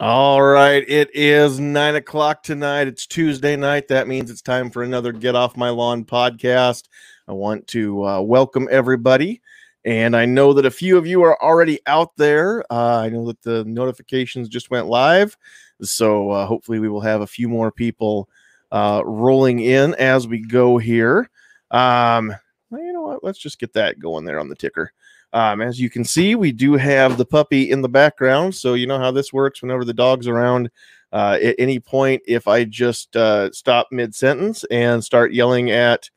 All right, it is nine o'clock tonight. It's Tuesday night. That means it's time for another Get Off My Lawn podcast. I want to uh, welcome everybody. And I know that a few of you are already out there. Uh, I know that the notifications just went live. So uh, hopefully, we will have a few more people uh, rolling in as we go here. Um, you know what? Let's just get that going there on the ticker. Um, as you can see, we do have the puppy in the background. So you know how this works whenever the dog's around. Uh, at any point, if I just uh, stop mid sentence and start yelling at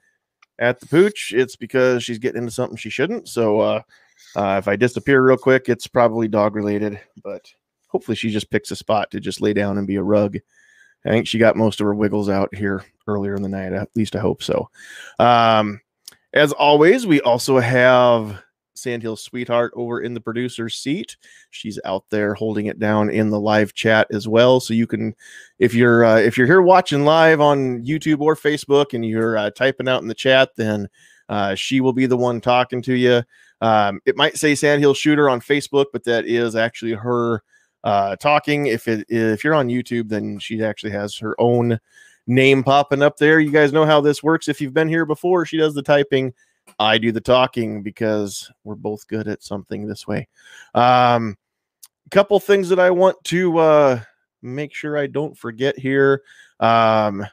at the pooch, it's because she's getting into something she shouldn't. So uh, uh, if I disappear real quick, it's probably dog related. But hopefully, she just picks a spot to just lay down and be a rug. I think she got most of her wiggles out here earlier in the night. At least I hope so. Um, as always, we also have Sandhill Sweetheart over in the producer's seat. She's out there holding it down in the live chat as well. So you can, if you're uh, if you're here watching live on YouTube or Facebook and you're uh, typing out in the chat, then uh, she will be the one talking to you. Um, it might say Sandhill Shooter on Facebook, but that is actually her uh, talking. If it if you're on YouTube, then she actually has her own name popping up there. You guys know how this works. If you've been here before, she does the typing I do the talking because we're both good at something this way. Um, couple things that I want to uh, make sure I don't forget here. Um,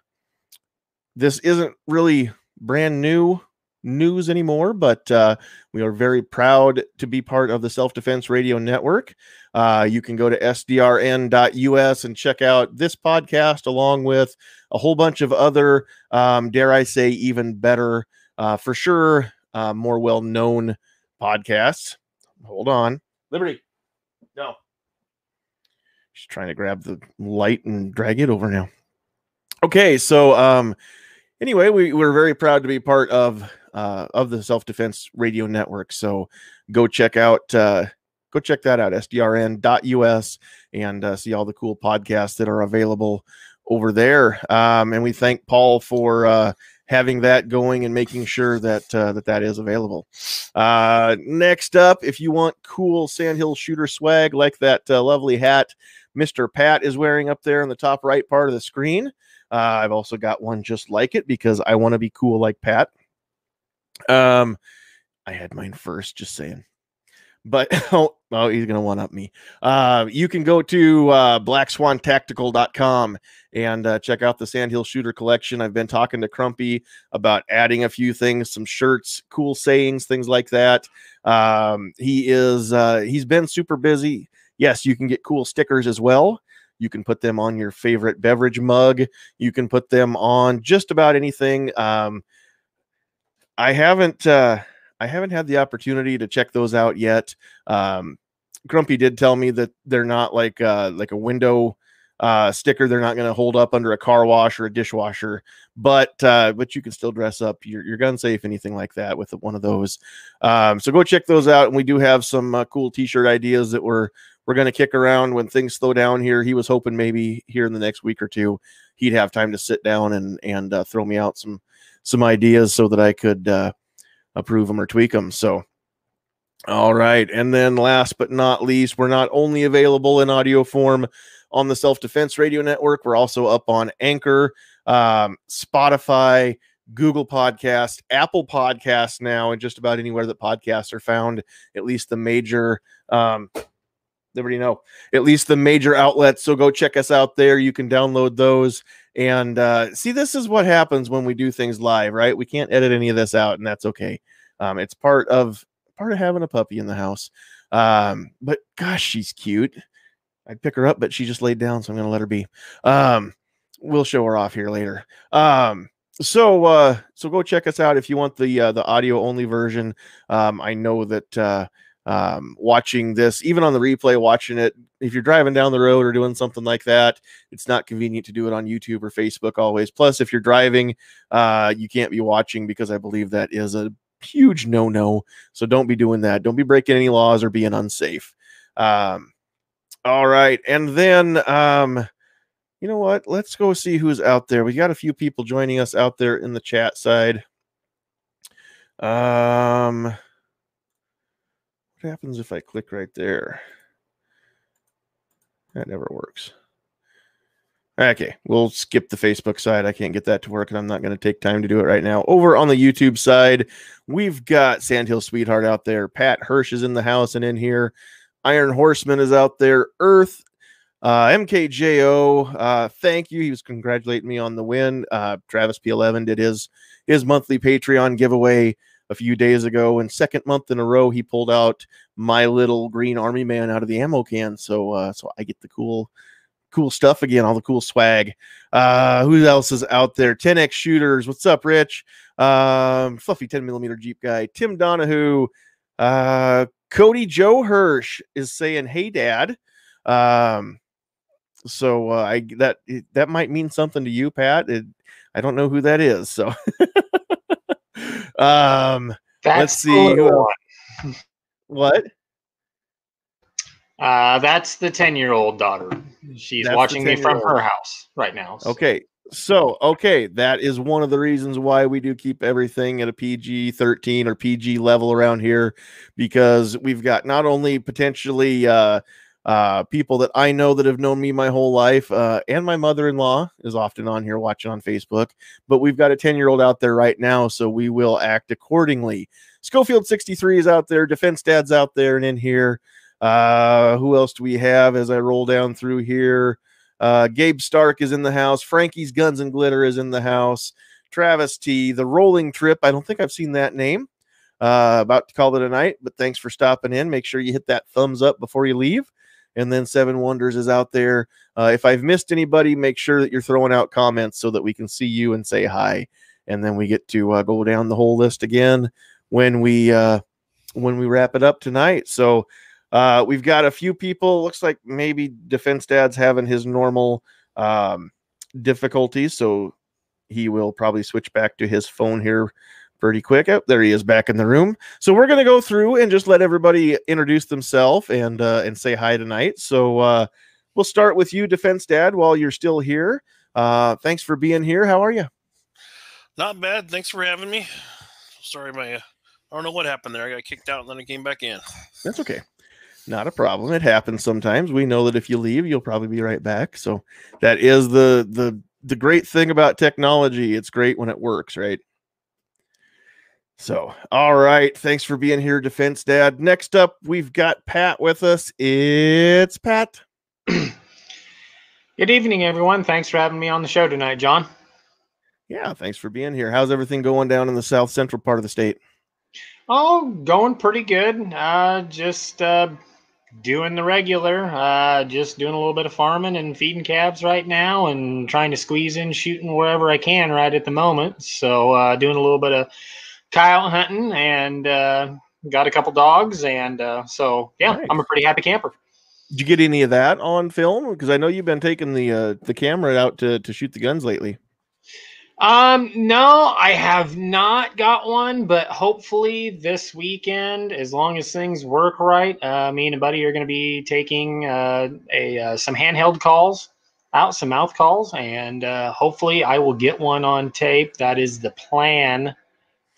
this isn't really brand new news anymore, but uh, we are very proud to be part of the Self Defense Radio Network. Uh, you can go to sdrn.us and check out this podcast along with a whole bunch of other, um, dare I say, even better uh, for sure, uh, more well known podcasts. Hold on. Liberty. No. She's trying to grab the light and drag it over now. Okay. So, um, anyway, we, we're very proud to be part of uh, of the Self Defense Radio Network. So go check out uh, go check that out sdrn.us and uh, see all the cool podcasts that are available over there. Um, and we thank Paul for uh, having that going and making sure that uh, that that is available. Uh, next up, if you want cool Sandhill shooter swag like that uh, lovely hat Mr. Pat is wearing up there in the top right part of the screen, uh, I've also got one just like it because I want to be cool like Pat. Um, I had mine first, just saying but oh, oh he's gonna one up me. Uh, you can go to uh, blackswantactical.com and uh, check out the Sandhill Shooter collection. I've been talking to Grumpy about adding a few things, some shirts, cool sayings, things like that. Um, he is uh, he's been super busy. Yes, you can get cool stickers as well. You can put them on your favorite beverage mug. You can put them on just about anything. Um, I haven't. Uh, I haven't had the opportunity to check those out yet. Um, Grumpy did tell me that they're not like uh, like a window uh, sticker. They're not going to hold up under a car wash or a dishwasher, but uh, but you can still dress up your, your gun safe, anything like that, with one of those. Um, so go check those out. And we do have some uh, cool T-shirt ideas that we're we're going to kick around when things slow down here. He was hoping maybe here in the next week or two he'd have time to sit down and and uh, throw me out some some ideas so that I could uh, approve them or tweak them. So, all right. And then last but not least, we're not only available in audio form on the Self Defense Radio Network, we're also up on Anchor, um, Spotify, Google Podcast, Apple Podcast now, and just about anywhere that podcasts are found, at least the major. Um, Liberty know at least the major outlets. So go check us out there. You can download those and uh, see. This is what happens when we do things live, right? We can't edit any of this out, and that's okay. Um, it's part of part of having a puppy in the house. Um, but gosh, she's cute. I'd pick her up, but she just laid down, so I'm gonna let her be. Um, we'll show her off here later. Um, so uh, so go check us out if you want the uh, the audio only version. Um, I know that uh, um, watching this, even on the replay, watching it. If you're driving down the road or doing something like that, it's not convenient to do it on YouTube or Facebook always. Plus, if you're driving, uh, you can't be watching because I believe that is a huge no no. So don't be doing that. Don't be breaking any laws or being unsafe. Um, all right. And then, um, you know what? Let's go see who's out there. We got a few people joining us out there in the chat side. Um, what happens if I click right there? That never works. Okay, we'll skip the Facebook side. I can't get that to work, and I'm not going to take time to do it right now. Over on the YouTube side, we've got Sandhill Sweetheart out there. Pat Hirsch is in the house and in here. Iron Horseman is out there. Earth uh, MKJO, uh, thank you. He was congratulating me on the win. Uh, Travis P11 did his his monthly Patreon giveaway a few days ago, and second month in a row, he pulled out my little green army man out of the ammo can. So, uh, so I get the cool, cool stuff again, all the cool swag. Uh, who else is out there? 10x shooters. What's up, Rich? Um, fluffy 10 millimeter Jeep guy. Tim Donahue. Uh, Cody Joe Hirsch is saying, "Hey, Dad." Um, so uh, I that that might mean something to you, Pat. It, I don't know who that is. So, um, That's let's see. what? Uh, that's the ten-year-old daughter. She's that's watching me from her house right now. So. Okay, so okay, that is one of the reasons why we do keep everything at a PG 13 or PG level around here because we've got not only potentially uh uh, people that I know that have known me my whole life, uh, and my mother in law is often on here watching on Facebook. But we've got a 10 year old out there right now, so we will act accordingly. Schofield 63 is out there, Defense Dad's out there and in here. Uh, who else do we have as I roll down through here? Uh, Gabe Stark is in the house. Frankie's Guns and Glitter is in the house. Travis T. The Rolling Trip. I don't think I've seen that name. Uh, about to call it a night, but thanks for stopping in. Make sure you hit that thumbs up before you leave and then Seven Wonders is out there. Uh, if I've missed anybody, make sure that you're throwing out comments so that we can see you and say hi, and then we get to uh, go down the whole list again when we uh, when we wrap it up tonight. So uh, we've got a few people. Looks like maybe Defense Dad's having his normal um, difficulties, so he will probably switch back to his phone here pretty quick. Oh, there he is back in the room. So we're gonna go through and just let everybody introduce themselves and uh, and say hi tonight. So uh, we'll start with you, Defense Dad, while you're still here. Uh, thanks for being here. How are you? Not bad. Thanks for having me. Sorry, my uh, I don't know what happened there. I got kicked out and then I came back in. That's okay. Not a problem. It happens sometimes. We know that if you leave, you'll probably be right back. So that is the the the great thing about technology. It's great when it works, right? So, all right. Thanks for being here, Defense Dad. Next up, we've got Pat with us. It's Pat. Good evening, everyone. Thanks for having me on the show tonight, John. Yeah, thanks for being here. How's everything going down in the south central part of the state? Oh, going pretty good. Uh, just uh, doing the regular. Uh, just doing a little bit of farming and feeding calves right now, and trying to squeeze in shooting wherever I can right at the moment. So, uh, doing a little bit of coyote hunting and uh, got a couple dogs, and uh, so yeah, nice. I'm a pretty happy camper. Did you get any of that on film? Because I know you've been taking the uh, the camera out to to shoot the guns lately. Um, no, I have not got one, but hopefully this weekend, as long as things work right, uh, me and a buddy are going to be taking uh, a uh, some handheld calls out, some mouth calls, and uh, hopefully I will get one on tape. That is the plan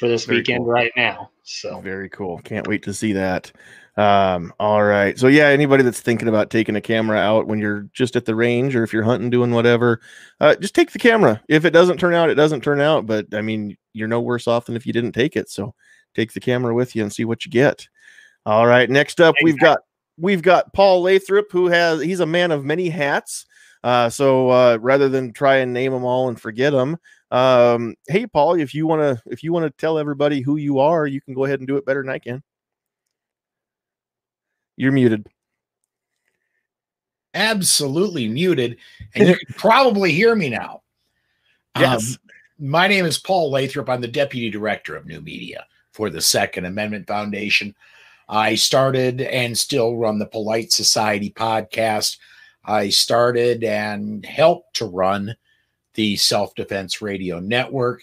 for this Very weekend cool. right now. So Very cool. Can't wait to see that. Um, all right. So yeah, anybody that's thinking about taking a camera out when you're just at the range or if you're hunting, doing whatever, uh, just take the camera. If it doesn't turn out, it doesn't turn out. But I mean, you're no worse off than if you didn't take it. So take the camera with you and see what you get. All right. Next up, we've got we've got Paul Lathrop, who has he's a man of many hats. Uh, so uh, rather than try and name them all and forget them, um, hey, Paul, if you want to if you want to tell everybody who you are, you can go ahead and do it better than I can. You're muted. Absolutely muted, and you can probably hear me now. Yes. Um, my name is Paul Lathrop. I'm the deputy director of new media for the Second Amendment Foundation. I started and still run the Polite Society podcast. I started and helped to run the Self Defense Radio Network,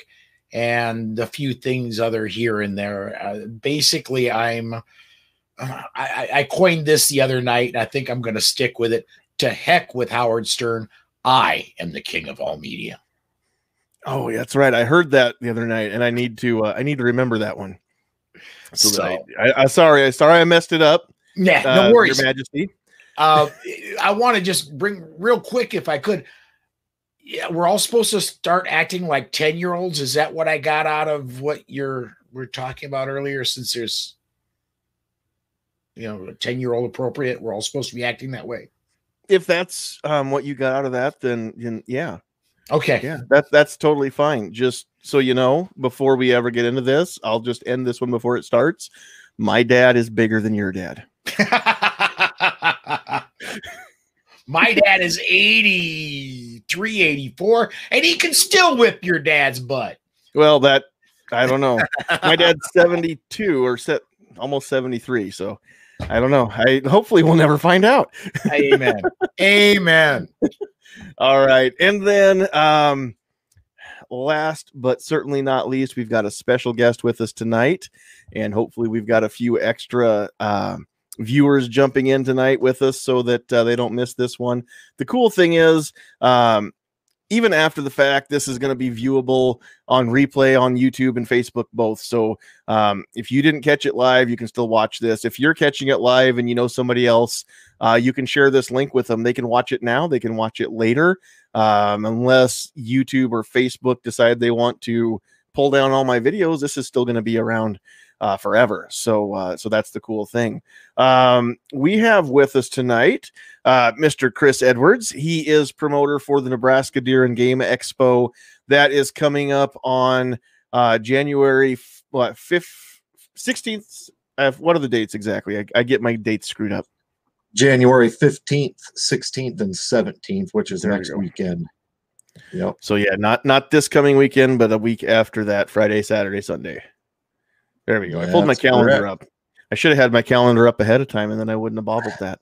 and a few things other here and there. Uh, basically, I'm uh, I, I coined this the other night, and I think I'm going to stick with it. To heck with Howard Stern. I am the king of all media. Oh, that's right. I heard that the other night, and I need to uh, I need to remember that one. So, so I, I, I sorry, I sorry I messed it up. Yeah, uh, no worries. Your Majesty. Uh, I want to just bring real quick, if I could. Yeah, we're all supposed to start acting like 10 year olds. Is that what I got out of what you're we're talking about earlier? Since there's you know, a 10 year old appropriate, we're all supposed to be acting that way. If that's um, what you got out of that, then, then yeah, Okay. yeah, that's that's totally fine. Just so you know, before we ever get into this, I'll just end this one before it starts. My dad is bigger than your dad. My dad is 83, 84, and he can still whip your dad's butt. Well, that I don't know. My dad's 72 or set almost 73, so I don't know. I hopefully we'll never find out. Amen. Amen. All right. And then um last but certainly not least, we've got a special guest with us tonight and hopefully we've got a few extra um viewers jumping in tonight with us so that uh, they don't miss this one. The cool thing is um even after the fact, this is going to be viewable on replay on YouTube and Facebook both. So um, if you didn't catch it live, you can still watch this. If you're catching it live and you know somebody else, uh, you can share this link with them. They can watch it now. They can watch it later, um, unless YouTube or Facebook decide they want to pull down all my videos. This is still going to be around uh, forever. So, uh, so that's the cool thing. Um, we have with us tonight uh, Mr. Chris Edwards. He is promoter for the Nebraska Deer and Game Expo that is coming up on uh, January f- what fifth, sixteenth. What are the dates exactly? I, I get my dates screwed up. January 15th, 16th, and 17th, which is There next weekend. Yep. So yeah, not not this coming weekend, but a week after that, Friday, Saturday, Sunday. There we go. I pulled my calendar correct. up. I should have had my calendar up ahead of time, and then I wouldn't have bobbled that.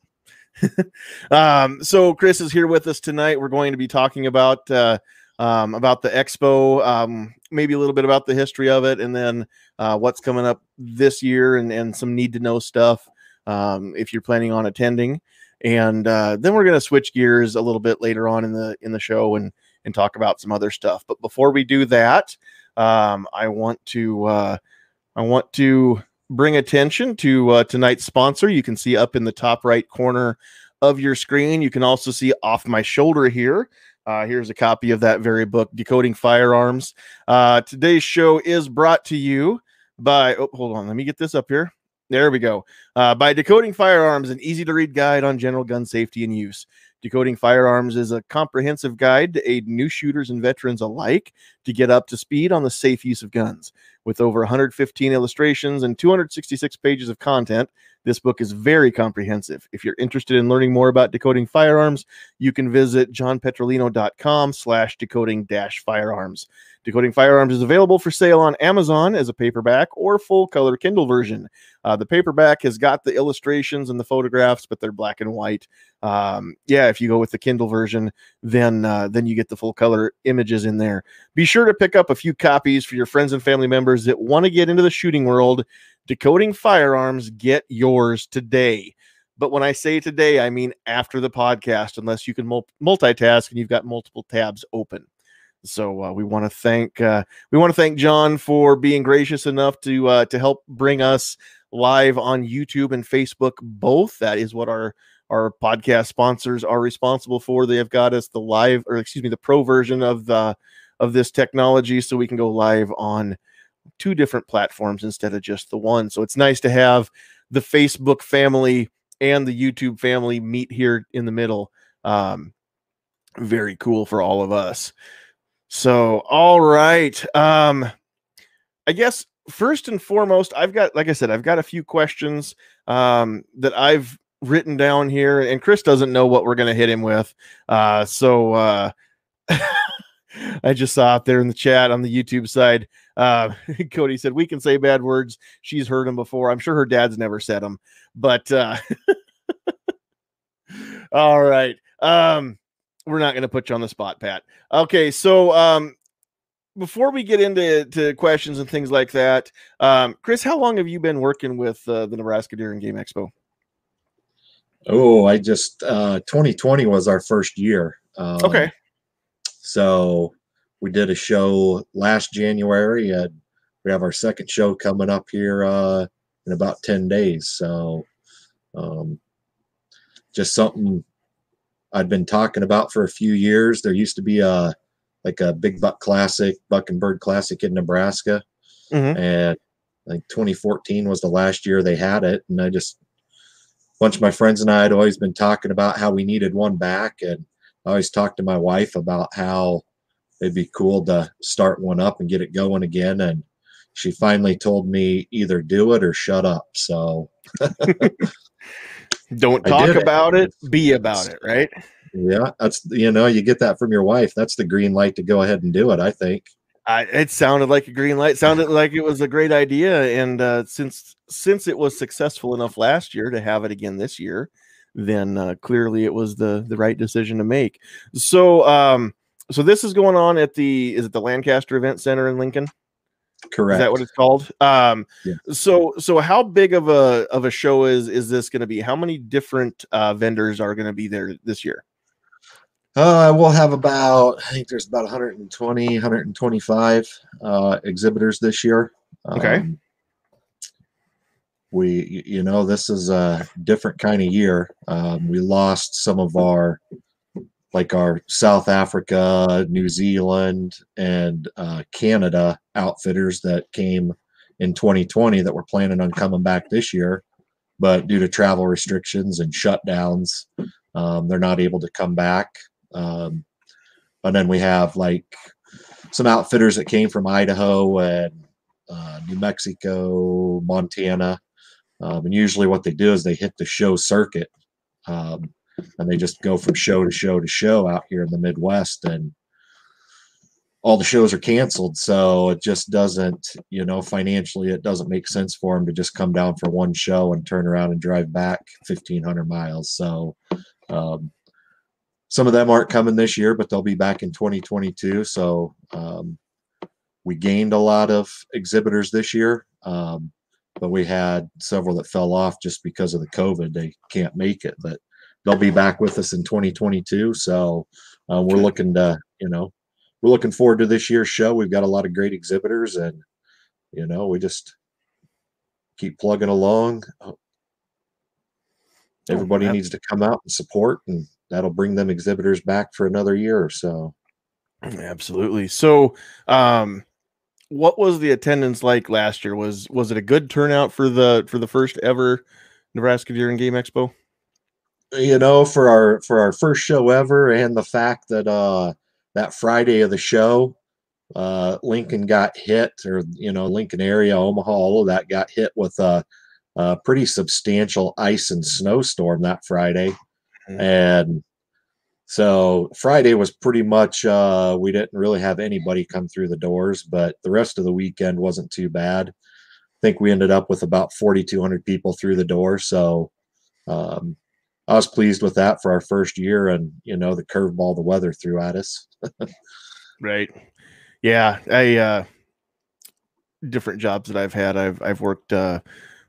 um, so Chris is here with us tonight. We're going to be talking about uh, um, about the expo, um, maybe a little bit about the history of it, and then uh, what's coming up this year, and and some need to know stuff um, if you're planning on attending. And uh, then we're going to switch gears a little bit later on in the in the show and and talk about some other stuff. But before we do that, um, I want to uh, I want to bring attention to uh, tonight's sponsor. You can see up in the top right corner of your screen. You can also see off my shoulder here. Uh, here's a copy of that very book, Decoding Firearms. Uh, today's show is brought to you by. Oh, hold on. Let me get this up here. There we go. Uh, by Decoding Firearms, an easy to read guide on general gun safety and use. Decoding Firearms is a comprehensive guide to aid new shooters and veterans alike to get up to speed on the safe use of guns. With over 115 illustrations and 266 pages of content, this book is very comprehensive. If you're interested in learning more about decoding firearms, you can visit johnpetrolino.com slash decoding dash firearms. Decoding Firearms is available for sale on Amazon as a paperback or full color Kindle version. Uh, the paperback has got the illustrations and the photographs, but they're black and white. Um, yeah, if you go with the Kindle version, then uh, then you get the full color images in there. Be sure to pick up a few copies for your friends and family members that want to get into the shooting world. Decoding Firearms, get today. But when I say today, I mean after the podcast, unless you can multitask and you've got multiple tabs open. So uh, we want to thank uh, we want to thank John for being gracious enough to uh, to help bring us live on YouTube and Facebook both. That is what our our podcast sponsors are responsible for. They have got us the live or excuse me the pro version of the of this technology, so we can go live on two different platforms instead of just the one. So it's nice to have the Facebook family and the YouTube family meet here in the middle. Um, very cool for all of us. So, all right. Um, I guess first and foremost, I've got, like I said, I've got a few questions um, that I've written down here, and Chris doesn't know what we're going to hit him with. Uh, so, uh, I just saw out there in the chat on the YouTube side. Uh, Cody said, We can say bad words. She's heard them before. I'm sure her dad's never said them, but uh, all right. Um, we're not going to put you on the spot, Pat. Okay, so um, before we get into to questions and things like that, um, Chris, how long have you been working with uh, the Nebraska Deer and Game Expo? Oh, I just uh 2020 was our first year. Um, Okay, So we did a show last January and we have our second show coming up here uh in about 10 days. So Um, just something I'd been talking about for a few years. There used to be a like a big buck classic, buck and bird classic in Nebraska, Mhm. and like 2014 was the last year they had it, and I just a bunch of my friends and I had always been talking about how we needed one back, and I always talked to my wife about how it'd be cool to start one up and get it going again, and she finally told me either do it or shut up. So Don't talk did it. about it, be about it, right? yeah, that's you know you get that from your wife. That's the green light to go ahead and do it. I think. I, it sounded like a green light. Sounded like it was a great idea, and uh, since since it was successful enough last year to have it again this year, then uh, clearly it was the the right decision to make. So, um, so this is going on at the is it the Lancaster Event Center in Lincoln? Correct. Is that what it's called? Um, Yeah. so so how big of a of a show is is this going to be? How many different uh, vendors are going to be there this year? Uh, we'll have about, I think there's about 120, 125 uh, exhibitors this year. Okay. We, you know, this is a different kind of year. Um, we lost some of our, like our South Africa, New Zealand, and uh, Canada outfitters that came in 2020 that were planning on coming back this year. But due to travel restrictions and shutdowns, um, they're not able to come back. Um, and then we have like some outfitters that came from Idaho and uh, New Mexico, Montana. Um, and usually what they do is they hit the show circuit um, and they just go from show to show to show out here in the Midwest. And all the shows are canceled. So it just doesn't, you know, financially, it doesn't make sense for them to just come down for one show and turn around and drive back 1,500 miles. So, um, some of them aren't coming this year, but they'll be back in 2022. So um, we gained a lot of exhibitors this year, um, but we had several that fell off just because of the COVID. They can't make it, but they'll be back with us in 2022. So uh, we're looking to, you know, we're looking forward to this year's show. We've got a lot of great exhibitors, and you know, we just keep plugging along. Everybody ab- needs to come out and support, and that'll bring them exhibitors back for another year or so. Absolutely. So, um, what was the attendance like last year? Was was it a good turnout for the for the first ever Nebraska Deer and Game Expo? You know, for our for our first show ever, and the fact that uh that Friday of the show, uh Lincoln got hit, or you know, Lincoln area, Omaha, all of that got hit with a, a pretty substantial ice and snowstorm that Friday, Mhm. and so Friday was pretty much uh we didn't really have anybody come through the doors, but the rest of the weekend wasn't too bad. I think we ended up with about 4,200 people through the door. So um, I was pleased with that for our first year, and you know the curveball the weather threw at us. Right. Yeah, I uh different jobs that I've had. I've I've worked uh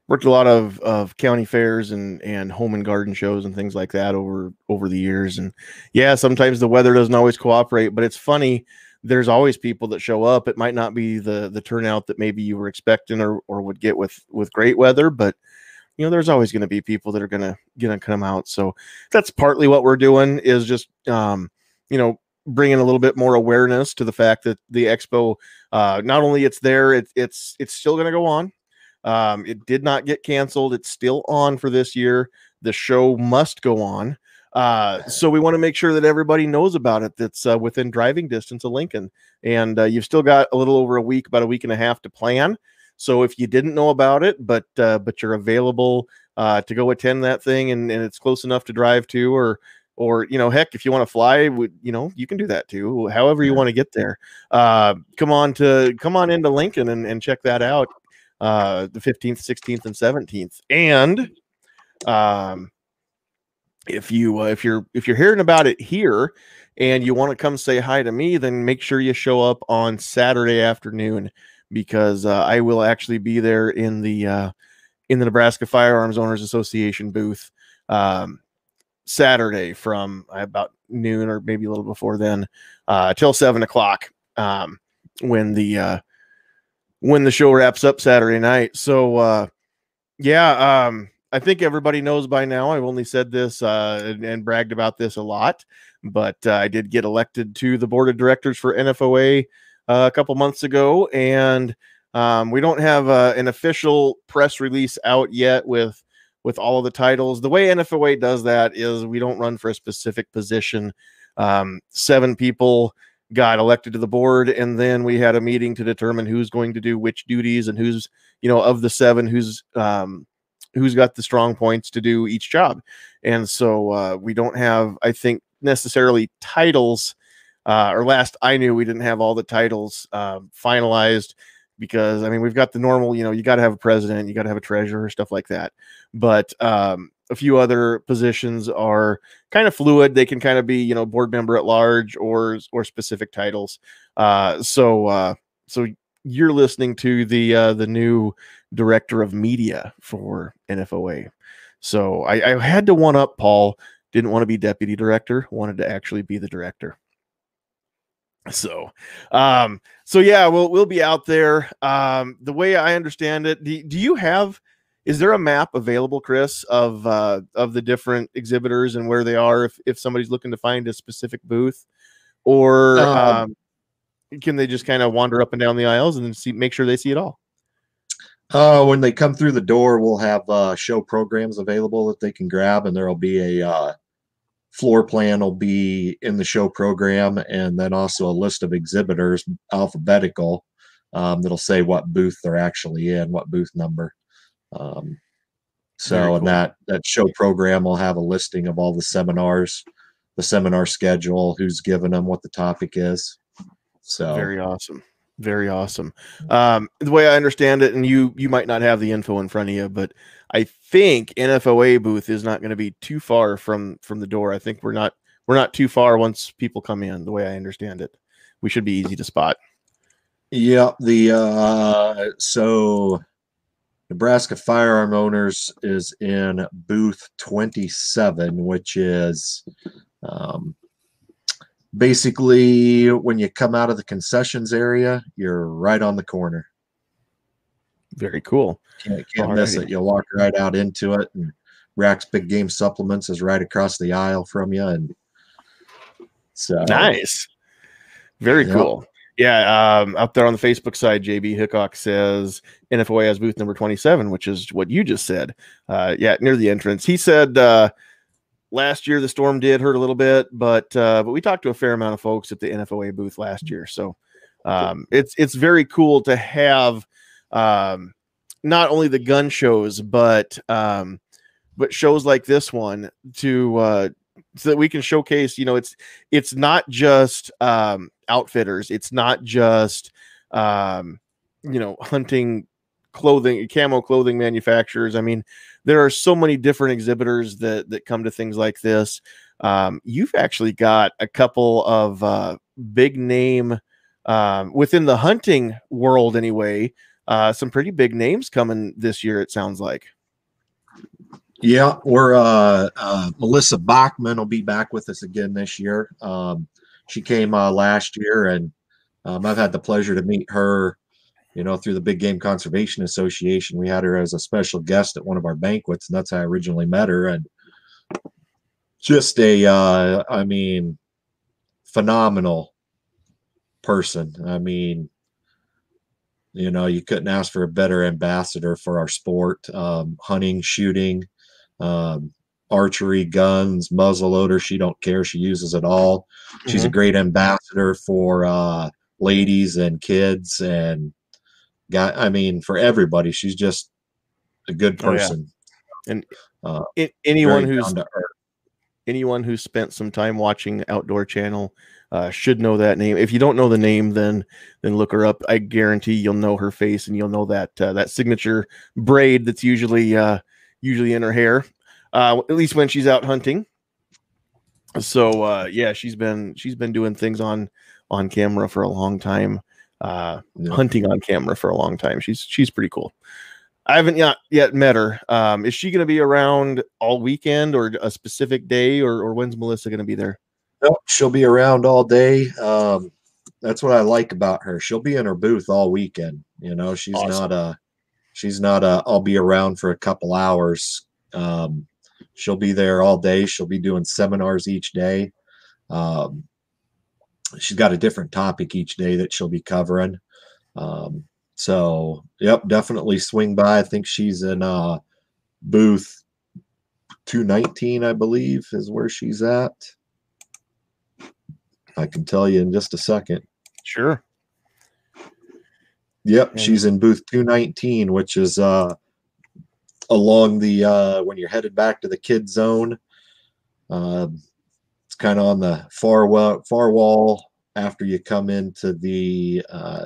worked a lot of of county fairs and and home and garden shows and things like that over over the years and yeah, sometimes the weather doesn't always cooperate, but it's funny there's always people that show up. It might not be the the turnout that maybe you were expecting or or would get with with great weather, but you know there's always going to be people that are going to going to come out. So that's partly what we're doing is just um you know bringing a little bit more awareness to the fact that the expo uh not only it's there it, it's it's still going to go on um it did not get canceled it's still on for this year the show must go on. Uh so we want to make sure that everybody knows about it that's uh, within driving distance of lincoln and uh, you've still got a little over a week about a week and a half to plan. So if you didn't know about it but uh, but you're available uh, to go attend that thing and, and it's close enough to drive to or or you know heck if you want to fly you know you can do that too however you want to get there. Uh come on to come on into lincoln and, and check that out uh the 15th 16th and 17th and um if you uh, if you're if you're hearing about it here and you want to come say hi to me then make sure you show up on saturday afternoon because uh, i will actually be there in the uh in the nebraska firearms owners association booth um Saturday from about noon or maybe a little before then uh, till seven o'clock um, when the uh, when the show wraps up Saturday night. So uh, yeah, um, I think everybody knows by now. I've only said this uh, and, and bragged about this a lot, but uh, I did get elected to the board of directors for NFOA uh, a couple months ago, and um, we don't have uh, an official press release out yet with with all of the titles. The way NFOA does that is we don't run for a specific position. Um, seven people got elected to the board, and then we had a meeting to determine who's going to do which duties and who's you know of the seven who's um, who's got the strong points to do each job. And so uh, we don't have, I think, necessarily titles. Uh, or last I knew, we didn't have all the titles uh, finalized because I mean we've got the normal, you know, you got to have a president, you got to have a treasurer, stuff like that. But um, a few other positions are kind of fluid. They can kind of be, you know, board member at large or or specific titles. Uh, so uh, so you're listening to the uh, the new director of media for NFOA. So I, I had to one up Paul. Didn't want to be deputy director. Wanted to actually be the director. So, um, so yeah, we'll we'll be out there. Um, the way I understand it, do, do you have? Is there a map available, Chris, of uh, of the different exhibitors and where they are? If if somebody's looking to find a specific booth, or um, um, can they just kind of wander up and down the aisles and then see make sure they see it all? Uh, when they come through the door, we'll have uh, show programs available that they can grab, and there'll be a uh, floor plan will be in the show program, and then also a list of exhibitors, alphabetical, um, that'll say what booth they're actually in, what booth number. Um, so, cool. and that that show program will have a listing of all the seminars, the seminar schedule, who's given them, what the topic is. So very awesome. Very awesome. Um, the way I understand it, and you you might not have the info in front of you, but I think NFOA booth is not going to be too far from from the door. I think we're not we're not too far once people come in. The way I understand it, we should be easy to spot. Yeah. The uh, so Nebraska Firearm Owners is in booth twenty seven, which is um, basically when you come out of the concessions area, you're right on the corner. Very cool. Can't, can't miss it. You'll walk right out into it, and Rack's Big Game Supplements is right across the aisle from you, and so nice. Very cool. Yeah, um, up there on the Facebook side, JB Hickok says NFOA has booth number 27, which is what you just said. Uh, yeah, near the entrance. He said uh, last year the storm did hurt a little bit, but uh, but we talked to a fair amount of folks at the NFOA booth last year, so um, it's it's very cool to have um, not only the gun shows, but um, but shows like this one to uh, so that we can showcase. You know, it's it's not just um, outfitters, it's not just um, you know hunting clothing, camo clothing manufacturers. I mean, there are so many different exhibitors that that come to things like this. Um, you've actually got a couple of uh, big name um, within the hunting world, anyway. Uh, some pretty big names coming this year. It sounds like. Yeah, we're uh, uh, Melissa Bachman will be back with us again this year. Um, she came uh, last year, and um, I've had the pleasure to meet her you know, through the Big Game Conservation Association. We had her as a special guest at one of our banquets, and that's how I originally met her. And just a, uh, I mean, phenomenal person. I mean, you know, you couldn't ask for a better ambassador for our sport. Um, hunting, shooting, um, archery, guns, muzzle loader. She don't care. She uses it all. She's mm-hmm. a great ambassador for uh, ladies and kids and guy. i mean for everybody she's just a good person oh, yeah. and uh, it, anyone who's anyone who's spent some time watching outdoor channel uh, should know that name if you don't know the name then then look her up i guarantee you'll know her face and you'll know that uh, that signature braid that's usually uh usually in her hair uh at least when she's out hunting so uh yeah she's been she's been doing things on on camera for a long time uh, yeah. hunting on camera for a long time. She's she's pretty cool. I haven't yet yet met her. Um, is she going to be around all weekend or a specific day, or or when's Melissa going to be there? No, she'll be around all day. Um, that's what I like about her. She'll be in her booth all weekend. You know, she's awesome. not a she's not a I'll be around for a couple hours Um, she'll be there all day. She'll be doing seminars each day. Um, she's got a different topic each day that she'll be covering. Um, so, yep, definitely swing by. I think she's in uh, booth 219, I believe, is where she's at. I can tell you in just a second. Sure. Yep, And- she's in booth 219, which is uh along the uh when you're headed back to the kid zone. Uh, it's kind of on the far wall far wall after you come into the uh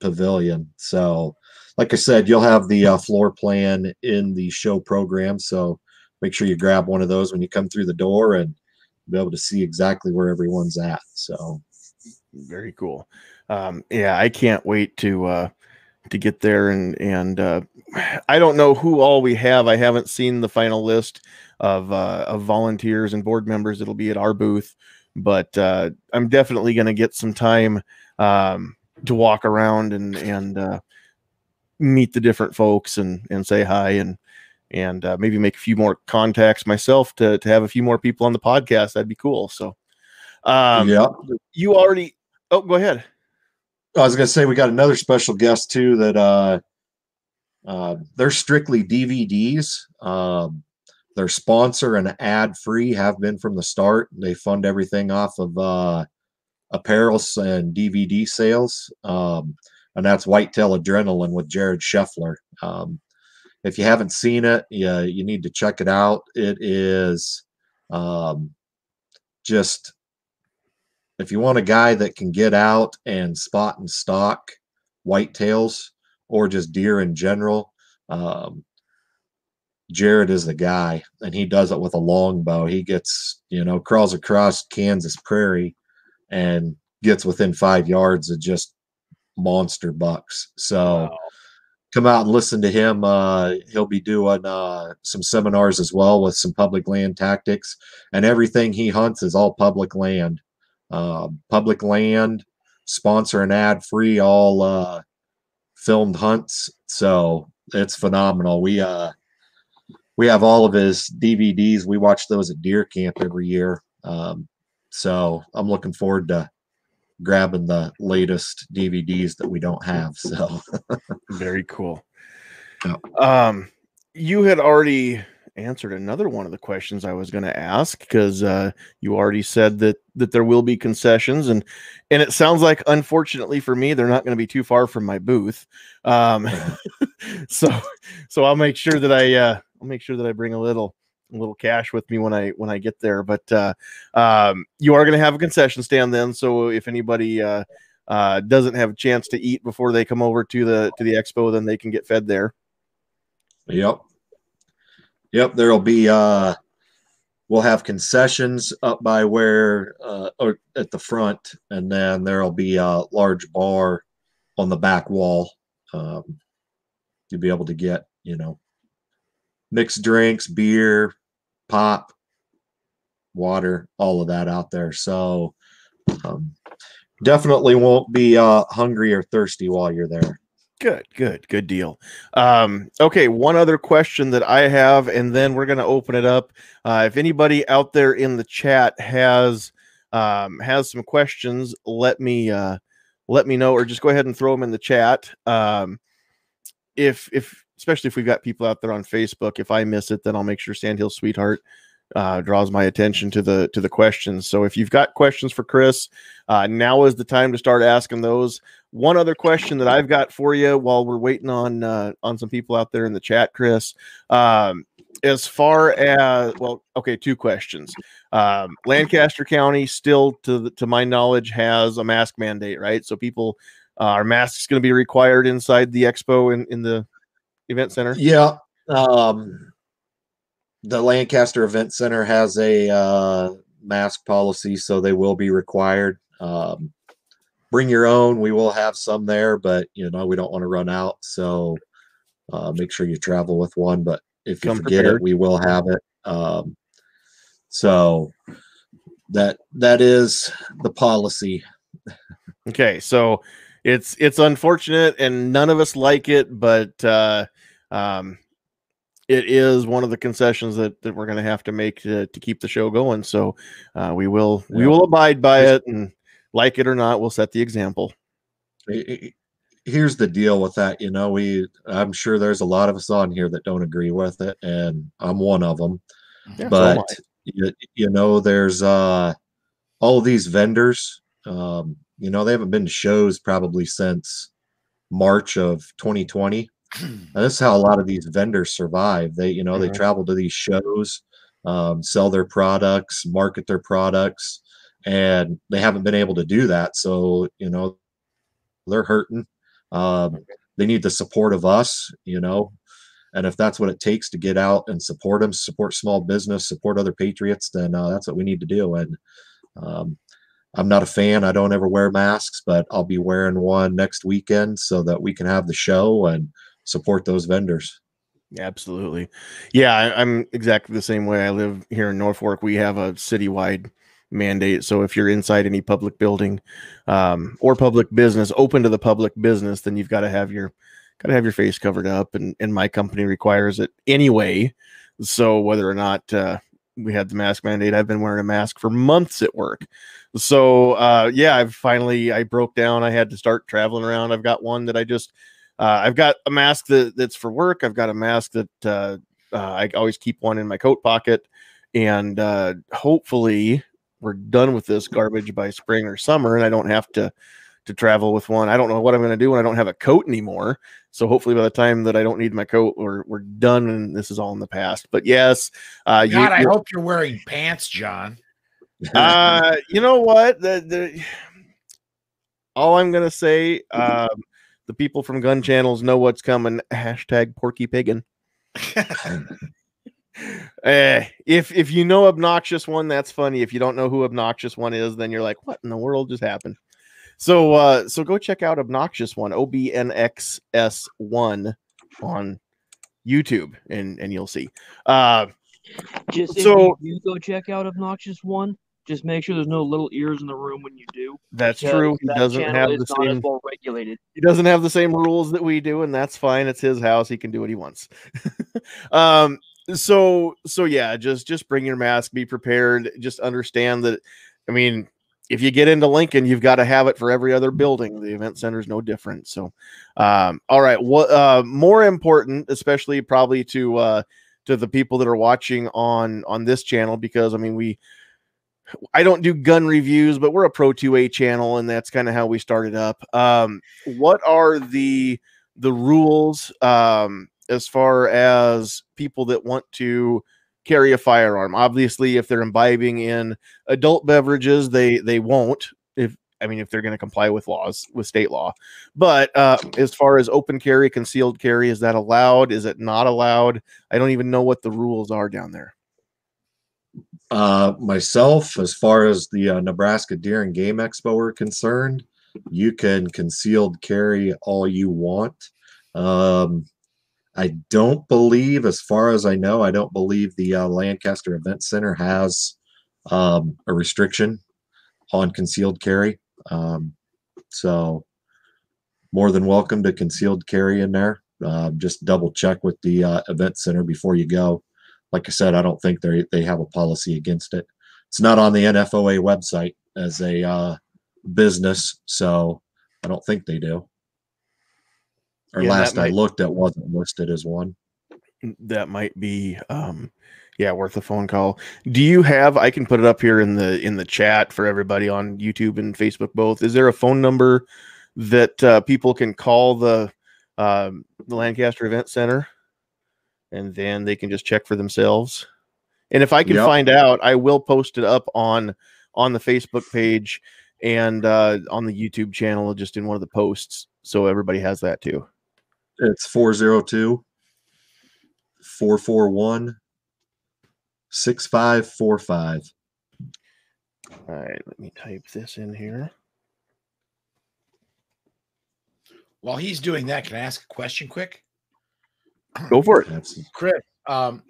pavilion. So like I said, you'll have the uh, floor plan in the show program. So make sure you grab one of those when you come through the door and be able to see exactly where everyone's at. So Very cool. Um, yeah, I can't wait to uh, to get there and and uh, I don't know who all we have. I haven't seen the final list of uh, of volunteers and board members that'll be at our booth, but uh, I'm definitely going to get some time um, to walk around and and uh, meet the different folks and and say hi and and uh, maybe make a few more contacts myself to to have a few more people on the podcast. That'd be cool. So, um, yeah. you already. Oh, go ahead. I was gonna say we got another special guest too that uh uh they're strictly DVDs. Um their sponsor and ad free have been from the start. They fund everything off of uh apparels and DVD sales. Um and that's Whitetail Adrenaline with Jared Scheffler. Um if you haven't seen it, yeah, you need to check it out. It is um just if you want a guy that can get out and spot and stalk whitetails or just deer in general, um, Jared is the guy, and he does it with a longbow. He gets, you know, crawls across Kansas prairie and gets within five yards of just monster bucks. So come out and listen to him. Uh, he'll be doing uh, some seminars as well with some public land tactics, and everything he hunts is all public land uh, public land, sponsor and ad free, all uh, filmed hunts. So it's phenomenal. We uh, we have all of his DVDs. We watch those at deer camp every year. Um, so I'm looking forward to grabbing the latest DVDs that we don't have. So Very cool. Yeah. Um, you had already answered another one of the questions I was going to ask because uh, you already said that that there will be concessions, and and it sounds like, unfortunately for me, they're not going to be too far from my booth. Um, so so I'll make sure that I uh, I'll make sure that I bring a little a little cash with me when I when I get there. But uh, um, you are going to have a concession stand then, so if anybody uh, uh, doesn't have a chance to eat before they come over to the to the expo, then they can get fed there. Yep. Yep, there'll be uh we'll have concessions up by where uh or at the front and then there'll be a large bar on the back wall. Um you'll be able to get, you know, mixed drinks, beer, pop, water, all of that out there. So um definitely won't be uh hungry or thirsty while you're there. Good, good, good deal. Um, okay, one other question that I have, and then we're going to open it up. Uh, if anybody out there in the chat has um, has some questions, let me uh, let me know, or just go ahead and throw them in the chat. Um, if if especially if we've got people out there on Facebook, if I miss it, then I'll make sure Sandhill Sweetheart uh, draws my attention to the to the questions. So if you've got questions for Chris, uh, now is the time to start asking those. One other question that I've got for you while we're waiting on uh, on some people out there in the chat, Chris. Um, as far as well, okay, two questions. Um, Lancaster County still, to the, to my knowledge, has a mask mandate, right? So people uh, are masks going to be required inside the expo in in the event center. Yeah. Um, the Lancaster Event Center has a uh, mask policy, so they will be required. Um, bring your own. We will have some there, but you know we don't want to run out, so uh, make sure you travel with one. But if you Come forget prepared. it, we will have it. Um, so that that is the policy. Okay, so it's it's unfortunate and none of us like it, but uh um it is one of the concessions that, that we're going to have to make to, to keep the show going. So uh, we will we will abide by it, and like it or not, we'll set the example. I- I- Here's the deal with that. You know, we I'm sure there's a lot of us on here that don't agree with it, and I'm one of them. Yeah, so but you, you know there's uh all these vendors um you know they haven't been to shows probably since march of 2020 and this is how a lot of these vendors survive they you know they travel to these shows um, sell their products market their products and they haven't been able to do that so you know they're hurting um, they need the support of us you know and if that's what it takes to get out and support them, support small business, support other patriots, then uh, that's what we need to do. And um, I'm not a fan. I don't ever wear masks, but I'll be wearing one next weekend so that we can have the show and support those vendors. Absolutely. Yeah, I, I'm exactly the same way. I live here in Norfolk. We have a citywide mandate. So if you're inside any public building um, or public business, open to the public business, then you've got to have your got to have your face covered up. And, and my company requires it anyway. So whether or not uh, we had the mask mandate, I've been wearing a mask for months at work. So uh, yeah, I've finally I broke down. I had to start traveling around. I've got one that I just uh, I've got a mask that, that's for work. I've got a mask that uh, uh, I always keep one in my coat pocket, and uh, hopefully we're done with this garbage by spring or summer, and I don't have to to travel with one. I don't know what I'm going to do when I don't have a coat anymore. So hopefully by the time that I don't need my coat, we're we're done, and this is all in the past. But yes, uh, God, I you're- hope you're wearing pants, John. uh, you know what? The, the all I'm gonna say, um, the people from gun channels know what's coming. Hashtag Porky Piggin. Eh, if if you know obnoxious one, that's funny. If you don't know who obnoxious one is, then you're like, what in the world just happened? So uh so go check out obnoxious one, O B N X S one on YouTube and and you'll see. Uh Just if So- you go check out Obnoxious One, just make sure there's no little ears in the room when you do. that's true. He that doesn't have the same well regulated. he doesn't have the same rules that we do and that's fine it's his house he can do what he wants um so so yeah just just bring your mask be prepared just understand that i mean if you get into lincoln you've got to have it for every other building the event center is no different so um all right what uh more important especially probably to uh to the people that are watching on on this channel because i mean we I don't do gun reviews, but we're a Pro 2A channel, and that's kind of how we started up. Um, what are the the rules um, as far as people that want to carry a firearm? Obviously, if they're imbibing in adult beverages, they they won't. If I mean, if they're going to comply with laws with state law, but uh, as far as open carry, concealed carry, is that allowed? Is it not allowed? I don't even know what the rules are down there. Uh, myself, as far as the uh, Nebraska Deer and Game Expo are concerned, you can concealed carry all you want. Um, I don't believe, as far as I know, I don't believe the uh, Lancaster Event Center has um, a restriction on concealed carry. Um, so, more than welcome to concealed carry in there. Uh, just double check with the uh, event center before you go like I said, I don't think they they have a policy against it. It's not on the NFOA website as a uh, business, so I don't think they do. Or Yeah, last I looked, it wasn't listed as one. that might be um yeah worth a phone call. Do you have i can put it up here in the in the chat for everybody on youtube and facebook both. Is there a phone number that uh, people can call the um the lancaster event center? And then they can just check for themselves? And if i can Yep. find out i will post it up on on the facebook page and uh on the youtube channel just in one of the posts so everybody has that too It's 402 441 6545. all right let me type this in here While he's doing that, can I ask a question quick? go for it That's Chris, um,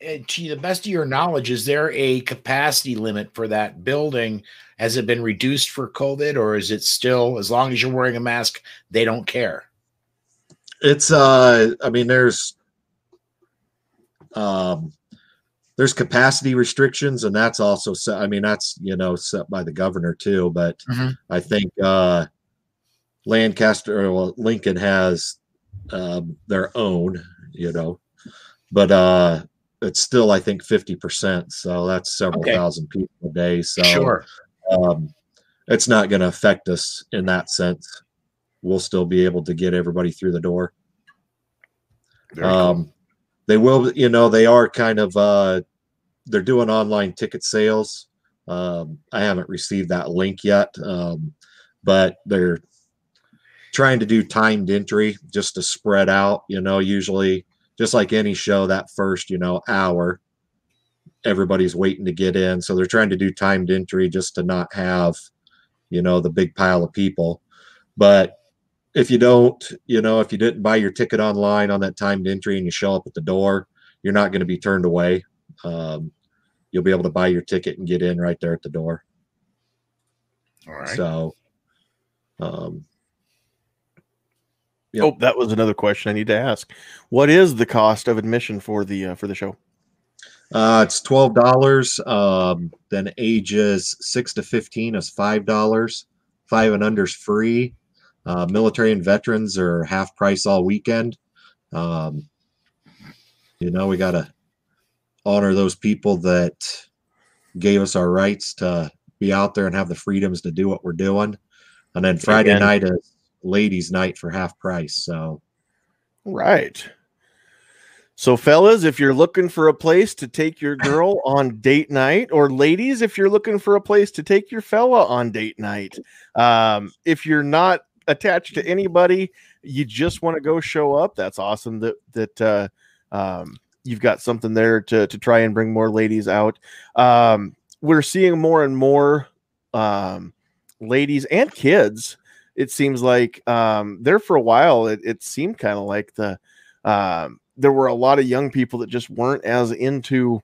and to the best of your knowledge, is there a capacity limit for that building? Has it been reduced for COVID, or is it still as long as you're wearing a mask, they don't care? It's uh i mean there's um, there's capacity restrictions, and that's also set. I mean, that's you know set by the governor too. But Mhm. I think uh, Lancaster, well, Lincoln has um, their own, you know, but uh, it's still I think fifty percent. So that's several Okay. thousand people a day. So sure. um, it's not going to affect us in that sense. We'll still be able to get everybody through the door. Very cool. Um, they will, you know, they are kind of uh, they're doing online ticket sales. Um, I haven't received that link yet, um, but they're trying to do timed entry just to spread out. You know, usually just like any show, that first you know hour, everybody's waiting to get in, so they're trying to do timed entry just to not have, you know, the big pile of people. But if you don't, you know, if you didn't buy your ticket online on that timed entry and you show up at the door, you're not going to be turned away. Um, you'll be able to buy your ticket and get in right there at the door. All right. So, um, Yep. Oh, that was another question I need to ask. What is the cost of admission for the uh, for the show? uh, it's twelve dollars. Um, then ages six to fifteen is five dollars. Five and under is free. Uh, military and veterans are half price all weekend. Um, you know, we got to honor those people that gave us our rights to be out there and have the freedoms to do what we're doing. And then Friday Again. night is ladies' night for half price. So Right. So, fellas, if you're looking for a place to take your girl on date night, or ladies, if you're looking for a place to take your fella on date night, um, if you're not attached to anybody, you just want to go show up. That's awesome. That that uh, um, you've got something there to to try and bring more ladies out. Um, we're seeing more and more um, ladies and kids it seems like um, there for a while it, it seemed kind of like the um, there were a lot of young people that just weren't as into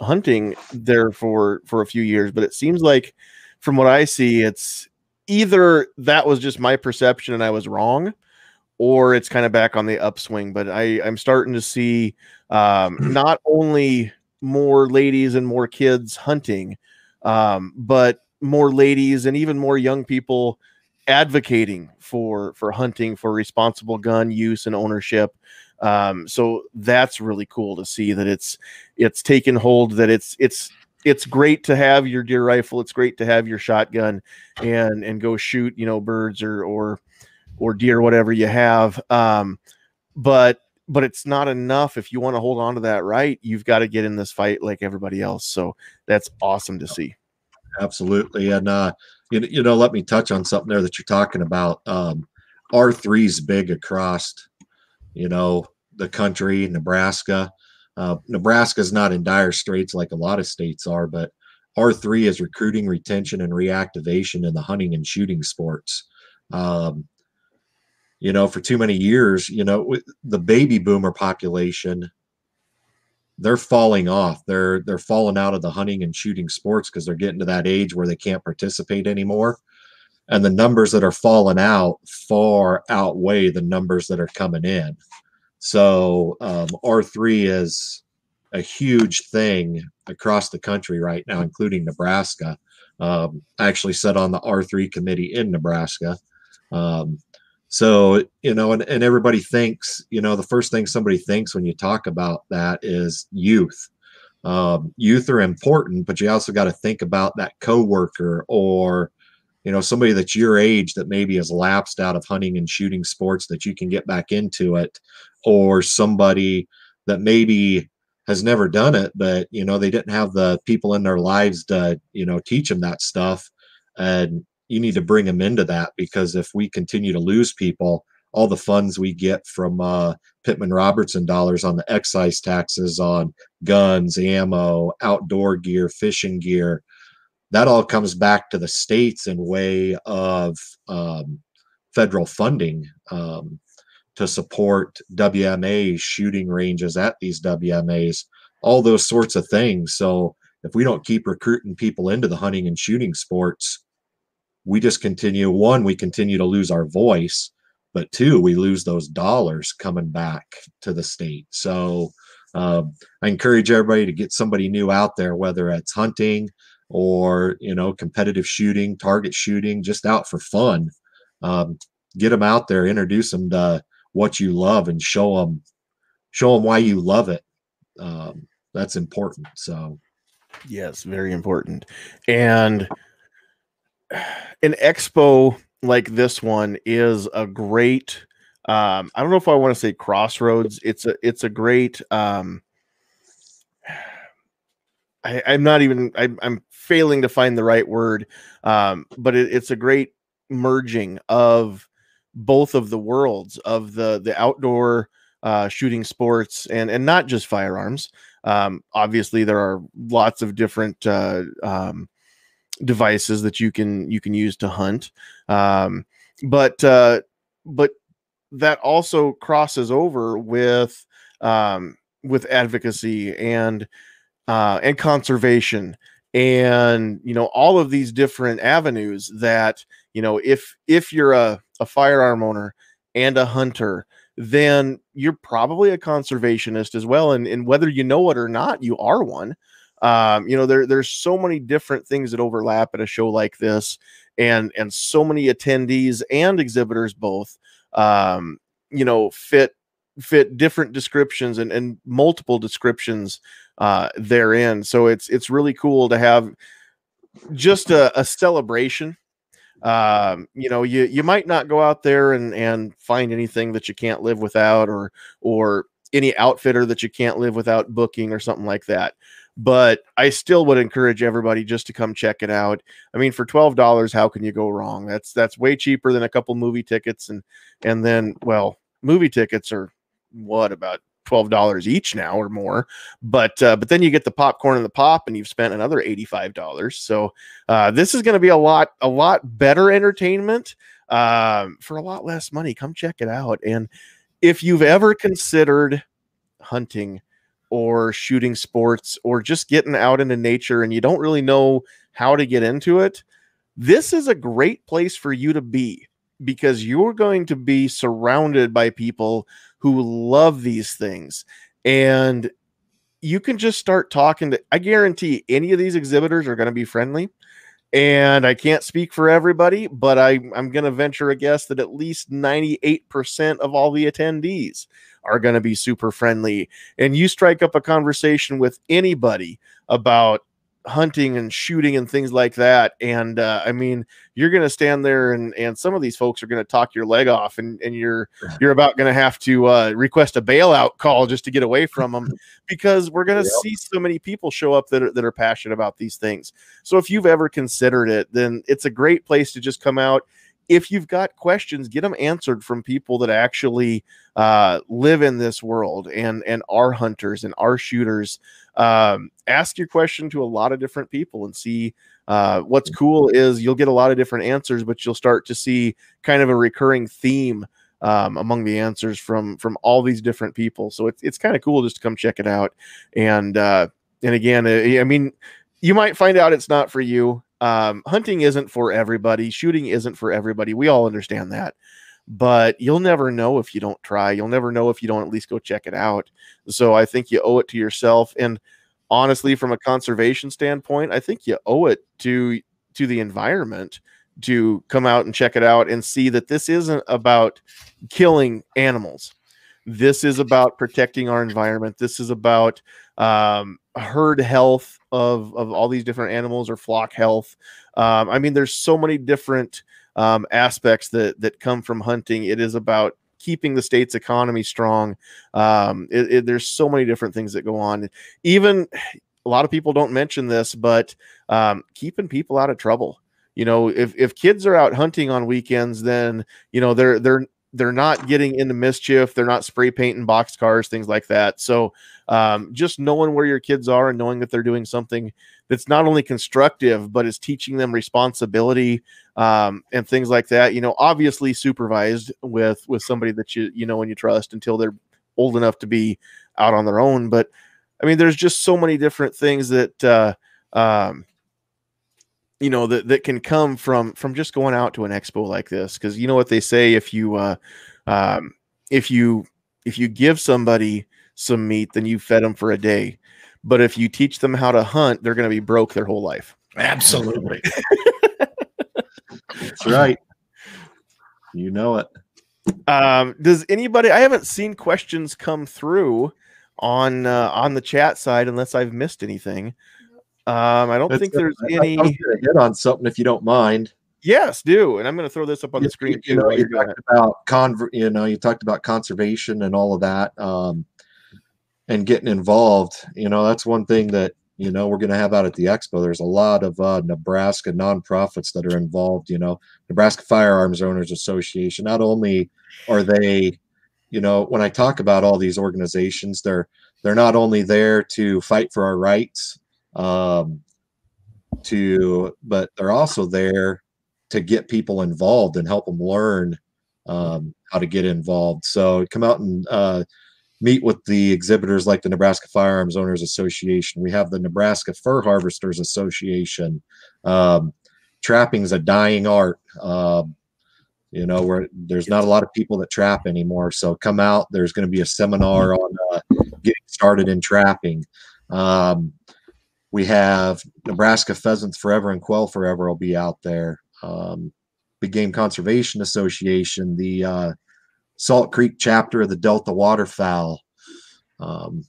hunting there for for a few years but it seems like from what i see it's either that was just my perception and i was wrong or it's kind of back on the upswing but i i'm starting to see um, not only more ladies and more kids hunting um, but more ladies and even more young people advocating for for hunting for responsible gun use and ownership. Um so that's really cool to see that it's it's taken hold that it's it's it's great to have your deer rifle it's great to have your shotgun and and go shoot you know birds or or or deer whatever you have um but but it's not enough if you want to hold on to that right you've got to get in this fight like everybody else so that's awesome to see absolutely. And uh, you, you know, let me touch on something there that you're talking about. Um, R3 is big across, you know, the country, Nebraska. Uh, Nebraska is not in dire straits like a lot of states are, but R3 is recruiting, retention, and reactivation in the hunting and shooting sports. Um, you know, for too many years, you know, the baby boomer population, they're falling off. They're they're falling out of the hunting and shooting sports because they're getting to that age where they can't participate anymore. And the numbers that are falling out far outweigh the numbers that are coming in. So um, R3 is a huge thing across the country right now, including Nebraska. Um, I actually sat on the R3 committee in Nebraska. Um, so, you know, and, and everybody thinks, you know, the first thing somebody thinks when you talk about that is youth. Um, youth are important, but you also got to think about that coworker or, you know, somebody that's your age that maybe has lapsed out of hunting and shooting sports that you can get back into it, or somebody that maybe has never done it, but you know, they didn't have the people in their lives to, you know, teach them that stuff. And you need to bring them into that because if we continue to lose people, all the funds we get from uh, Pittman Robertson dollars on the excise taxes on guns, ammo, outdoor gear, fishing gear, that all comes back to the states in way of um, federal funding um, to support WMA shooting ranges at these WMAs, all those sorts of things. So if we don't keep recruiting people into the hunting and shooting sports, we just continue one, we continue to lose our voice, but two, we lose those dollars coming back to the state. So um, I encourage everybody to get somebody new out there, whether it's hunting or you know competitive shooting, target shooting, just out for fun. Um, get them out there, introduce them to what you love, and show them show them why you love it. Um, that's important. So, yes, very important. And an expo like this one is a great um i don't know if i want to say crossroads it's a it's a great um I, i'm not even I, i'm failing to find the right word um but it, it's a great merging of both of the worlds of the the outdoor uh shooting sports and and not just firearms. Um obviously there are lots of different uh um devices that you can you can use to hunt. Um but uh but that also crosses over with um with advocacy and uh and conservation and you know all of these different avenues that you know if if you're a, a firearm owner and a hunter then you're probably a conservationist as well and, and whether you know it or not you are one. Um, you know there there's so many different things that overlap at a show like this and and so many attendees and exhibitors both um, you know fit fit different descriptions and, and multiple descriptions uh, therein. So it's it's really cool to have just a, a celebration um, you know you you might not go out there and and find anything that you can't live without or or any outfitter that you can't live without booking or something like that but I still would encourage everybody just to come check it out. I mean, for twelve dollars, how can you go wrong? That's that's way cheaper than a couple movie tickets, and and then well, movie tickets are what about twelve dollars each now or more. But uh, but then you get the popcorn and the pop, and you've spent another eighty five dollars. So uh, this is going to be a lot a lot better entertainment um, for a lot less money. Come check it out, and if you've ever considered hunting or shooting sports or just getting out into nature and you don't really know how to get into it, this is a great place for you to be because you're going to be surrounded by people who love these things. And you can just start talking to, I guarantee any of these exhibitors are going to be friendly. And I can't speak for everybody, but I, I'm going to venture a guess that at least 98% of all the attendees are going to be super friendly. And you strike up a conversation with anybody about hunting and shooting and things like that and uh, i mean you're going to stand there and and some of these folks are going to talk your leg off and and you're you're about going to have to uh, request a bailout call just to get away from them because we're going to yep. see so many people show up that are, that are passionate about these things so if you've ever considered it then it's a great place to just come out if you've got questions, get them answered from people that actually uh, live in this world and and are hunters and are shooters. Um, ask your question to a lot of different people and see. Uh, what's cool is you'll get a lot of different answers, but you'll start to see kind of a recurring theme um, among the answers from from all these different people. So it's it's kind of cool just to come check it out. And uh, and again, I mean, you might find out it's not for you um, hunting isn't for everybody, shooting isn't for everybody. We all understand that, but you'll never know if you don't try. You'll never know if you don't at least go check it out. So I think you owe it to yourself. And honestly, from a conservation standpoint, I think you owe it to to the environment to come out and check it out and see that this isn't about killing animals. This is about protecting our environment. This is about um, herd health of of all these different animals or flock health. Um, I mean, there's so many different um, aspects that that come from hunting. It is about keeping the state's economy strong. Um, it, it, there's so many different things that go on. Even a lot of people don't mention this, but um, keeping people out of trouble. You know, if if kids are out hunting on weekends, then you know they're they're they're not getting into mischief. They're not spray painting box cars, things like that. So um, just knowing where your kids are and knowing that they're doing something that's not only constructive but is teaching them responsibility um, and things like that. You know, obviously supervised with with somebody that you you know and you trust until they're old enough to be out on their own. But I mean, there's just so many different things that. Uh, um, you know that that can come from from just going out to an expo like this because you know what they say if you uh um if you if you give somebody some meat then you fed them for a day. But if you teach them how to hunt, they're going to be broke their whole life. Absolutely. That's right. You know it. Um, does anybody? I haven't seen questions come through on uh, on the chat side unless I've missed anything. Um, I don't That's- think there's I- any. I was gonna hit on something if you don't mind. Yes, do, and I'm going to throw this up on the screen you, know, you talked about conver- you know, you talked about conservation and all of that, um, and getting involved. You know, that's one thing that you know we're going to have out at the expo. There's a lot of uh, Nebraska nonprofits that are involved. You know, Nebraska Firearms Owners Association. Not only are they, you know, when I talk about all these organizations, they're they're not only there to fight for our rights, um, to but they're also there to get people involved and help them learn um, how to get involved. So come out and uh, meet with the exhibitors like the Nebraska Firearms Owners Association. We have the Nebraska Fur Harvesters Association. Um, trapping is a dying art. Um, you know, where there's not a lot of people that trap anymore. So come out. There's going to be a seminar on uh, getting started in trapping. Um, we have Nebraska Pheasants Forever and Quail Forever will be out there. Um, Big Game Conservation Association, the uh, Salt Creek chapter of the Delta Waterfowl, um,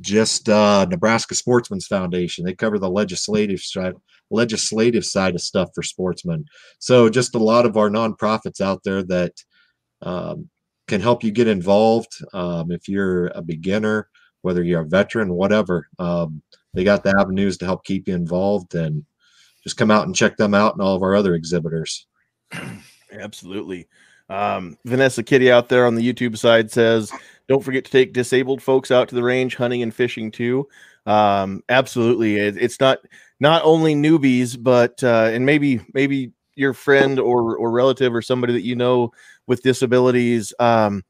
just uh, Nebraska Sportsmen's Foundation. They cover the legislative side, legislative side of stuff for sportsmen. So just a lot of our nonprofits out there that um, can help you get involved. Um, if you're a beginner, whether you're a veteran, whatever, um, they got the avenues to help keep you involved and just come out and check them out and all of our other exhibitors. Absolutely. Um, Vanessa Kitty out there on the YouTube side says, "Don't forget to take disabled folks out to the range, hunting and fishing too." Um, absolutely, it, it's not not only newbies, but uh, and maybe maybe your friend or or relative or somebody that you know with disabilities. Um,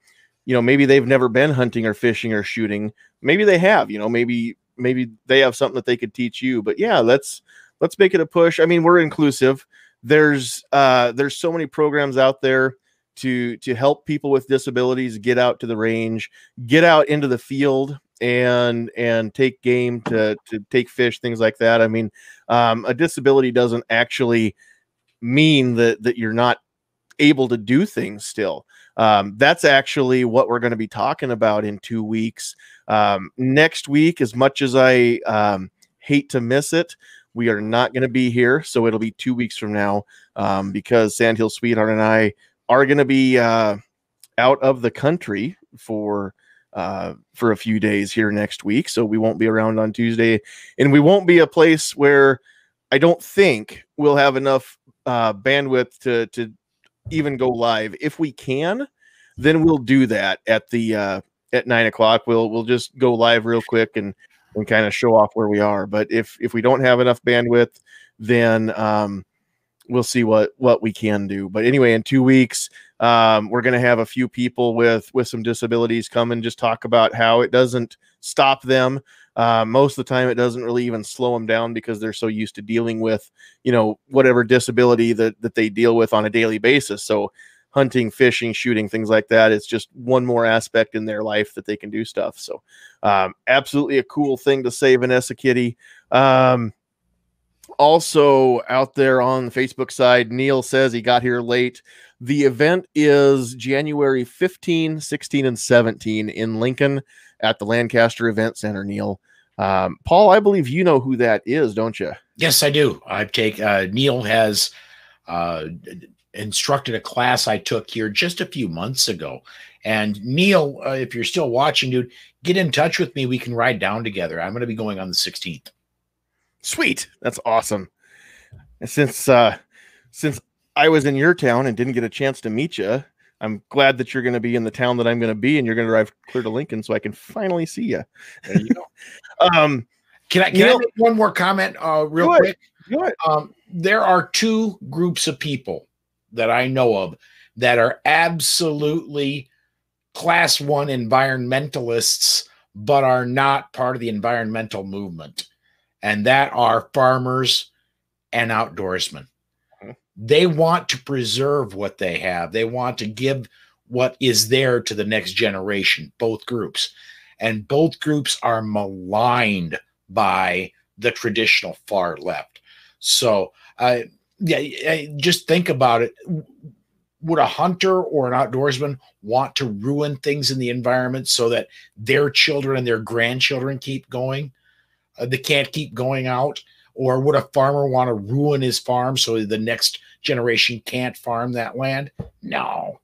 you know, maybe they've never been hunting or fishing or shooting. Maybe they have. You know, maybe maybe they have something that they could teach you. But yeah, let's let's make it a push. I mean, we're inclusive. There's uh, there's so many programs out there to to help people with disabilities get out to the range, get out into the field and and take game to to take fish, things like that. I mean, um, a disability doesn't actually mean that that you're not able to do things still. Um, that's actually what we're going to be talking about in two weeks. Um, next week, as much as I um, hate to miss it, we are not going to be here. So it'll be two weeks from now um, because Sandhill Sweetheart and I are going to be uh, out of the country for uh, for a few days here next week. So we won't be around on Tuesday, and we won't be a place where I don't think we'll have enough uh, bandwidth to to even go live. If we can, then we'll do that at the uh, at nine o'clock. We'll we'll just go live real quick and and kind of show off where we are. But if if we don't have enough bandwidth, then um, we'll see what what we can do. But anyway, in two weeks, um, we're going to have a few people with with some disabilities come and just talk about how it doesn't stop them. Uh, most of the time, it doesn't really even slow them down because they're so used to dealing with you know whatever disability that that they deal with on a daily basis. So hunting, fishing, shooting, things like that. It's just one more aspect in their life that they can do stuff. So, um, absolutely a cool thing to say, Vanessa Kitty. Um, also, out there on the Facebook side, Neil says he got here late. The event is January 15, 16, and 17 in Lincoln at the Lancaster Event Center, Neil. Um, Paul, I believe you know who that is, don't you? Yes, I do. I take uh, Neil has uh, instructed a class I took here just a few months ago. And Neil, uh, if you're still watching, dude, get in touch with me. We can ride down together. I'm going to be going on the 16th. Sweet. That's awesome. And since uh since I was in your town and didn't get a chance to meet you, I'm glad that you're going to be in the town that I'm going to be and you're going to drive clear to Lincoln so I can finally see you. You. Um Can I can I Neil- make one more comment uh, real Go ahead. quick? go ahead. Um, there are two groups of people that I know of that are absolutely class one environmentalists, but are not part of the environmental movement. And that are farmers and outdoorsmen. They want to preserve what they have, they want to give what is there to the next generation, both groups. and both groups are maligned by the traditional far left. So, uh, yeah, yeah, just think about it. Would a hunter or an outdoorsman want to ruin things in the environment so that their children and their grandchildren keep going? Uh, they can't keep going out. Or would a farmer want to ruin his farm so the next generation can't farm that land? No,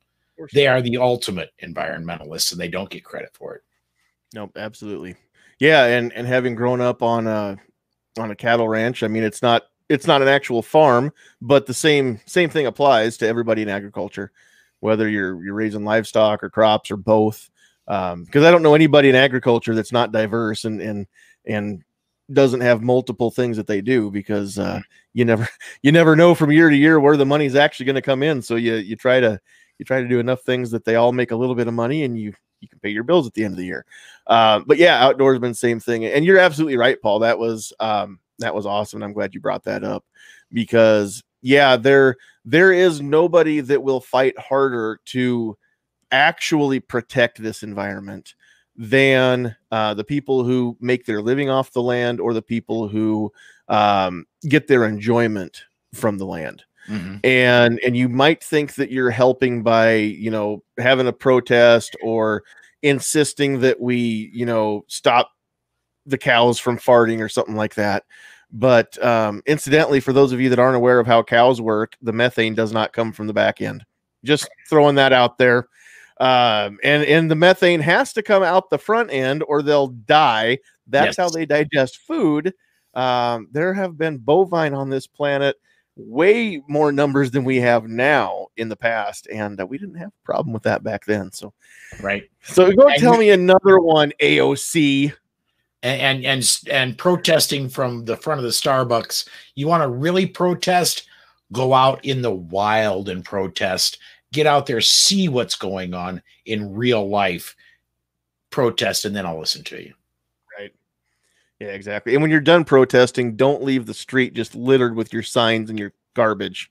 they are the ultimate environmentalists and they don't get credit for it. No, absolutely. Yeah, and and having grown up on a on a cattle ranch, I mean, it's not it's not an actual farm, but the same same thing applies to everybody in agriculture, whether you're you're raising livestock or crops or both. Because um, I don't know anybody in agriculture that's not diverse and and and doesn't have multiple things that they do because uh, you never you never know from year to year where the money's actually going to come in. So you you try to you try to do enough things that they all make a little bit of money and you you can pay your bills at the end of the year. Uh, but yeah, outdoorsman, same thing. And you're absolutely right, Paul. That was um, that was awesome. And I'm glad you brought that up because yeah, there there is nobody that will fight harder to actually protect this environment than uh, the people who make their living off the land or the people who um, get their enjoyment from the land. Mm-hmm. And and you might think that you're helping by you know having a protest or insisting that we you know stop the cows from farting or something like that. But um, incidentally, for those of you that aren't aware of how cows work, the methane does not come from the back end. Just throwing that out there. Um, and and the methane has to come out the front end or they'll die. That's yes. how they digest food. Um, there have been bovine on this planet way more numbers than we have now in the past, and uh, we didn't have a problem with that back then. So, right. So go and tell me another one, AOC. And, and and and protesting from the front of the Starbucks. You want to really protest? Go out in the wild and protest get out there, see what's going on in real life, protest, and then I'll listen to you. Right. Yeah, exactly. And when you're done protesting, don't leave the street just littered with your signs and your garbage.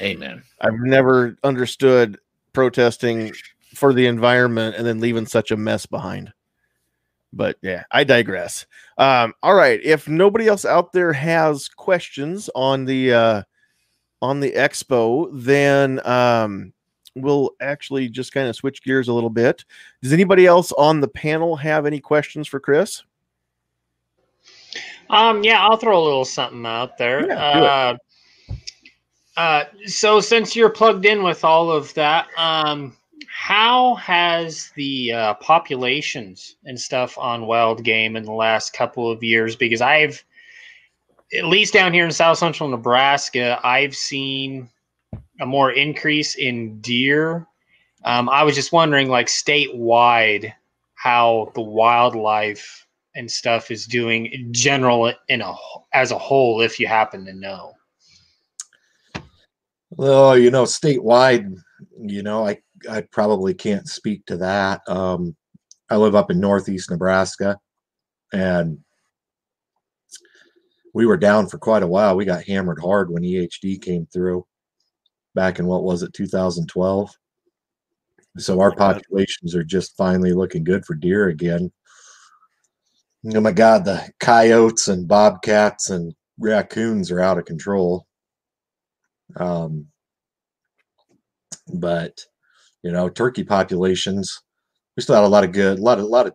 Amen. I've never understood protesting for the environment and then leaving such a mess behind. But yeah, I digress. Um, all right. If nobody else out there has questions on the uh on the expo, then um we'll actually just kind of switch gears a little bit. Does anybody else on the panel have any questions for Chris? Um, yeah, I'll throw a little something out there. Yeah, uh, uh, so since you're plugged in with all of that, um, how has the uh, populations and stuff on wild game in the last couple of years? Because I've, at least down here in South Central Nebraska, I've seen a more increase in deer. Um, I was just wondering, like statewide, how the wildlife and stuff is doing in general in a as a whole, if you happen to know. Well, you know, statewide, you know, I I probably can't speak to that. Um, I live up in northeast Nebraska, and we were down for quite a while. We got hammered hard when EHD came through back in what was it 2012 so our populations are just finally looking good for deer again. Oh my god the coyotes and bobcats and raccoons are out of control. Um but you know turkey populations we still had a lot of good a lot of a lot of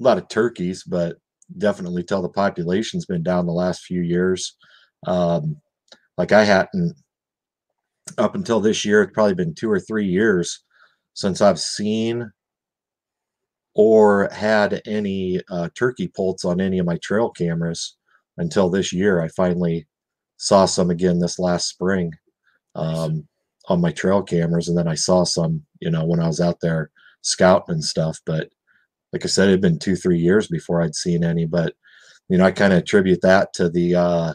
a lot of turkeys but definitely tell the population's been down the last few years. Um like i hadn't up until this year, it's probably been two or three years since I've seen or had any uh, turkey poults on any of my trail cameras until this year. I finally saw some again this last spring um, on my trail cameras, and then I saw some, you know, when I was out there scouting and stuff. But like I said, it had been two, three years before I'd seen any. But you know, I kind of attribute that to the uh,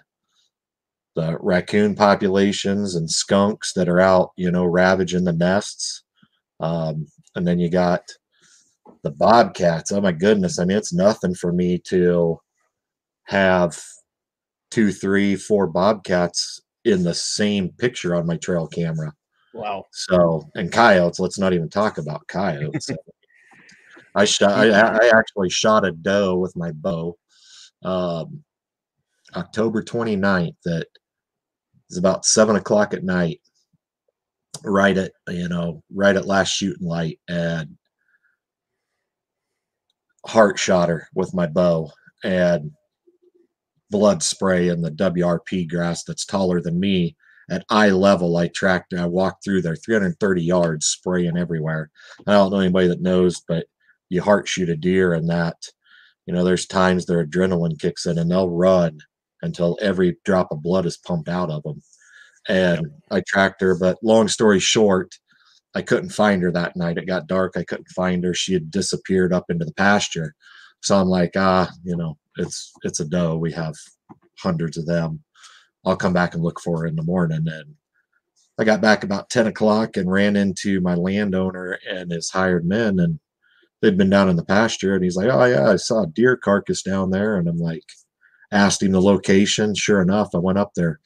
the raccoon populations and skunks that are out, you know, ravaging the nests. Um, and then you got the bobcats. Oh my goodness. I mean, it's nothing for me to have two, three, four bobcats in the same picture on my trail camera. Wow. So, and coyotes, let's not even talk about coyotes. I shot. I, I actually shot a doe with my bow. Um, October 29th at it's about seven o'clock at night. Right at you know right at last shooting light and heart shot her with my bow and blood spray in the WRP grass that's taller than me at eye level. I tracked, I walked through there 330 yards spraying everywhere. I don't know anybody that knows, but you heart shoot a deer and that, you know, there's times their adrenaline kicks in and they'll run until every drop of blood is pumped out of them. And I tracked her, but long story short, I couldn't find her that night. It got dark. I couldn't find her. She had disappeared up into the pasture. So I'm like, ah, you know, it's it's a doe. We have hundreds of them. I'll come back and look for her in the morning. And I got back about 10 o'clock and ran into my landowner and his hired men, and they'd been down in the pasture. And he's like, Oh, yeah, I saw a deer carcass down there. And I'm like, asked him the location. Sure enough, I went up there.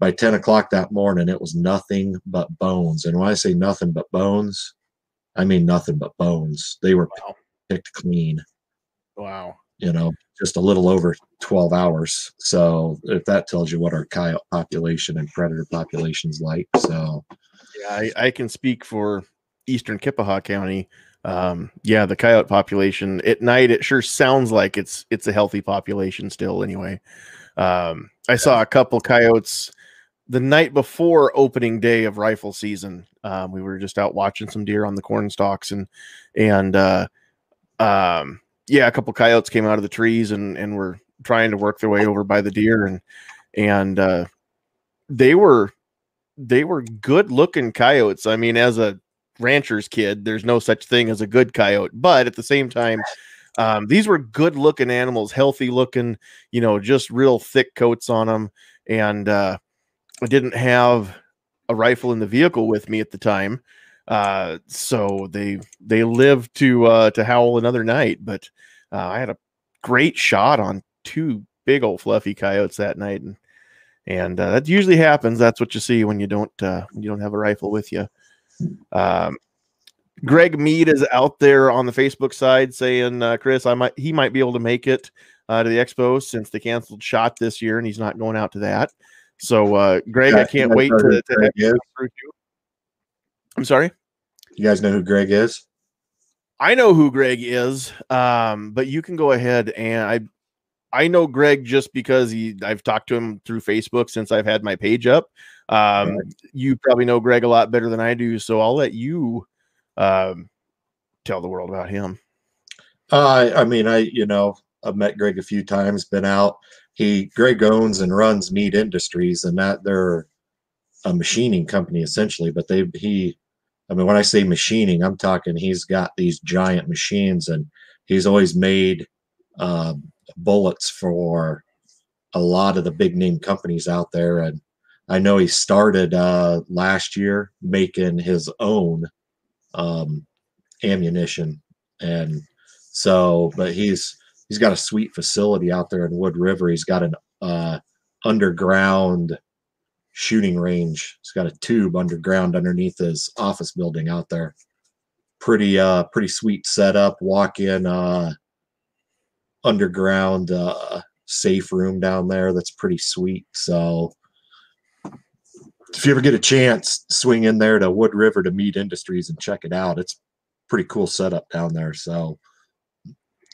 By 10 o'clock that morning, it was nothing but bones. And when I say nothing but bones, I mean nothing but bones. They were Wow. picked clean Wow. you know, just a little over 12 hours. So if that tells you what our coyote population and predator population's like. So Yeah, I, I can speak for Eastern Kippahaw County. Um, yeah, the coyote population at night it sure sounds like it's it's a healthy population still. Anyway, um, I saw a couple coyotes the night before opening day of rifle season. Um, we were just out watching some deer on the corn stalks and and uh, um, yeah, a couple coyotes came out of the trees and and were trying to work their way over by the deer and and uh, they were they were good looking coyotes. I mean, as a rancher's kid, there's no such thing as a good coyote, but at the same time, um, these were good looking animals, healthy looking, you know, just real thick coats on them. And uh, I didn't have a rifle in the vehicle with me at the time. Uh, so they they lived to uh, to howl another night, but uh, I had a great shot on two big old fluffy coyotes that night, and and uh, that usually happens. That's what you see when you don't uh, when you don't have a rifle with you. Um, Greg Mead is out there on the Facebook side saying, uh, "Chris, I might he might be able to make it uh, to the expo since they canceled shot this year, and he's not going out to that." So, uh, Greg, I can't wait to. to have you is? come through too. I'm sorry. you guys know who Greg is? I know who Greg is, um, but you can go ahead and I I know Greg just because he I've talked to him through Facebook since I've had my page up. Um, You probably know Greg a lot better than I do, so I'll let you um, tell the world about him. Uh, I mean, I you know I've met Greg a few times, been out. He Greg owns and runs Mead Industries, and that they're a machining company essentially. But they he, I mean, when I say machining, I'm talking he's got these giant machines, and he's always made um, bullets for a lot of the big name companies out there. And I know he started uh, last year making his own um, ammunition, and so, but he's he's got a sweet facility out there in Wood River. He's got an uh, underground shooting range. He's got a tube underground underneath his office building out there. Pretty uh pretty sweet setup. Walk in uh underground uh safe room down there that's pretty sweet. So if you ever get a chance, swing in there to Wood River to Mead Industries and check it out. It's pretty cool setup down there. So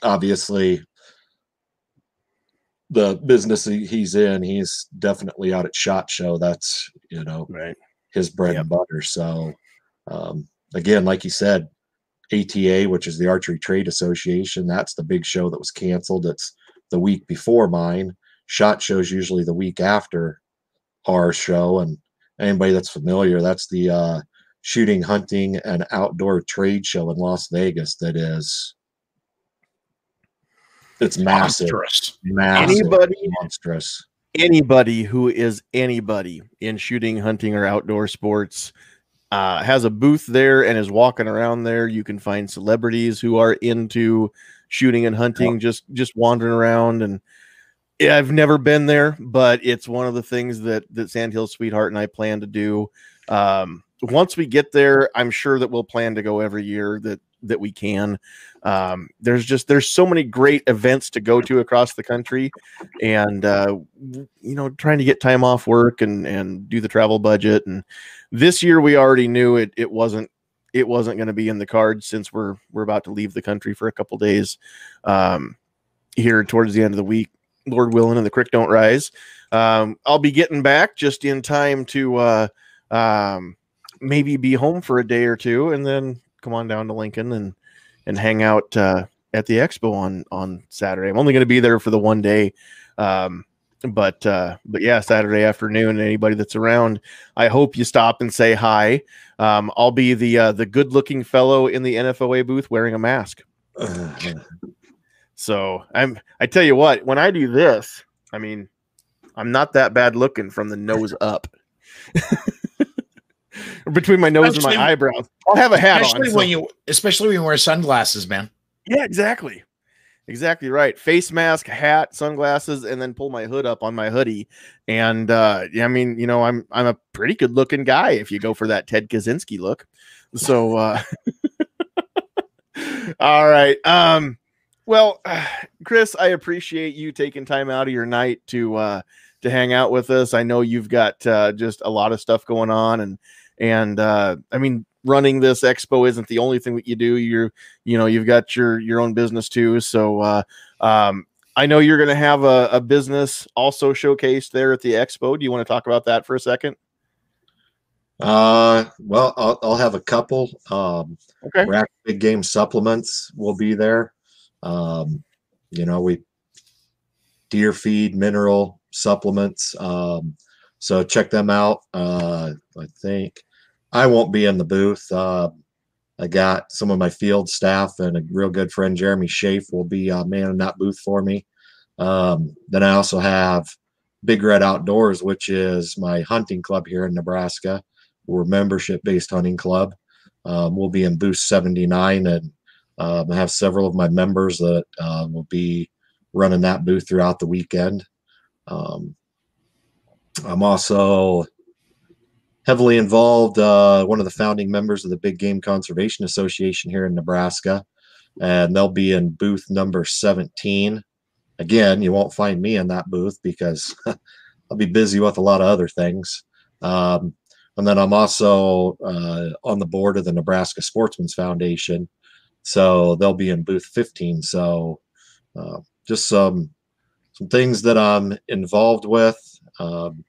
obviously the business he's in, he's definitely out at Shot Show. That's you know Right. his bread Yep. and butter. So um, again, like you said, ATA, which is the Archery Trade Association, that's the big show that was canceled. It's the week before mine. Shot Show's usually the week after our show, and anybody that's familiar, that's the uh, shooting, hunting, and outdoor trade show in Las Vegas. That is, it's massive, Monstrous. massive, Anybody monstrous. anybody who is anybody in shooting, hunting, or outdoor sports uh, has a booth there and is walking around there. You can find celebrities who are into shooting and hunting, just just wandering around. And yeah, I've never been there, but it's one of the things that that Sandhill Sweetheart and I plan to do. Um, once we get there, I'm sure that we'll plan to go every year. That that we can. Um, there's just there's so many great events to go to across the country, and uh, you know, trying to get time off work and and do the travel budget. And this year we already knew it it wasn't it wasn't going to be in the cards since we're we're about to leave the country for a couple days um, here towards the end of the week. Lord willing, and the creek don't rise. Um, I'll be getting back just in time to uh, um, maybe be home for a day or two, and then come on down to Lincoln and and hang out uh, at the expo on on Saturday. I'm only going to be there for the one day, um, but uh, but yeah, Saturday afternoon. Anybody that's around, I hope you stop and say hi. Um, I'll be the uh, the good looking fellow in the NFOA booth wearing a mask. So I'm I tell you what, when I do this, I mean, I'm not that bad looking from the nose up. Between my nose Especially- and my eyebrows. I'll have a hat especially on. so- when you especially when you wear sunglasses, man. yeah, exactly. Exactly right. Face mask, hat, sunglasses, and then pull my hood up on my hoodie. And uh yeah, I mean, you know, I'm I'm a pretty good looking guy if you go for that Ted Kaczynski look. So uh all right. Um well, Chris, I appreciate you taking time out of your night to uh to hang out with us. I know you've got uh just a lot of stuff going on and and uh I mean running this expo isn't the only thing that you do. You're you know you've got your your own business too so uh um i know you're going to have a, a business also showcased there at the expo do you want to talk about that for a second Uh, well, I'll, I'll have a couple. Um, okay Rack Big Game supplements will be there. Um, you know, we deer feed, mineral supplements. Um, so check them out. Uh, I think I won't be in the booth. Uh, I got some of my field staff and a real good friend, Jeremy Schaaf, will be uh, manning that booth for me. Um, then I also have Big Red Outdoors, which is my hunting club here in Nebraska. We're a membership based hunting club. Um, we'll be in booth 79 and um, I have several of my members that uh, will be running that booth throughout the weekend. Um, I'm also heavily involved, uh, one of the founding members of the Big Game Conservation Association here in Nebraska, and they'll be in booth number 17. Again, you won't find me in that booth because I'll be busy with a lot of other things. Um, and then I'm also uh, on the board of the Nebraska Sportsman's Foundation, so they'll be in booth 15. So uh, just some some things that I'm involved with. Um,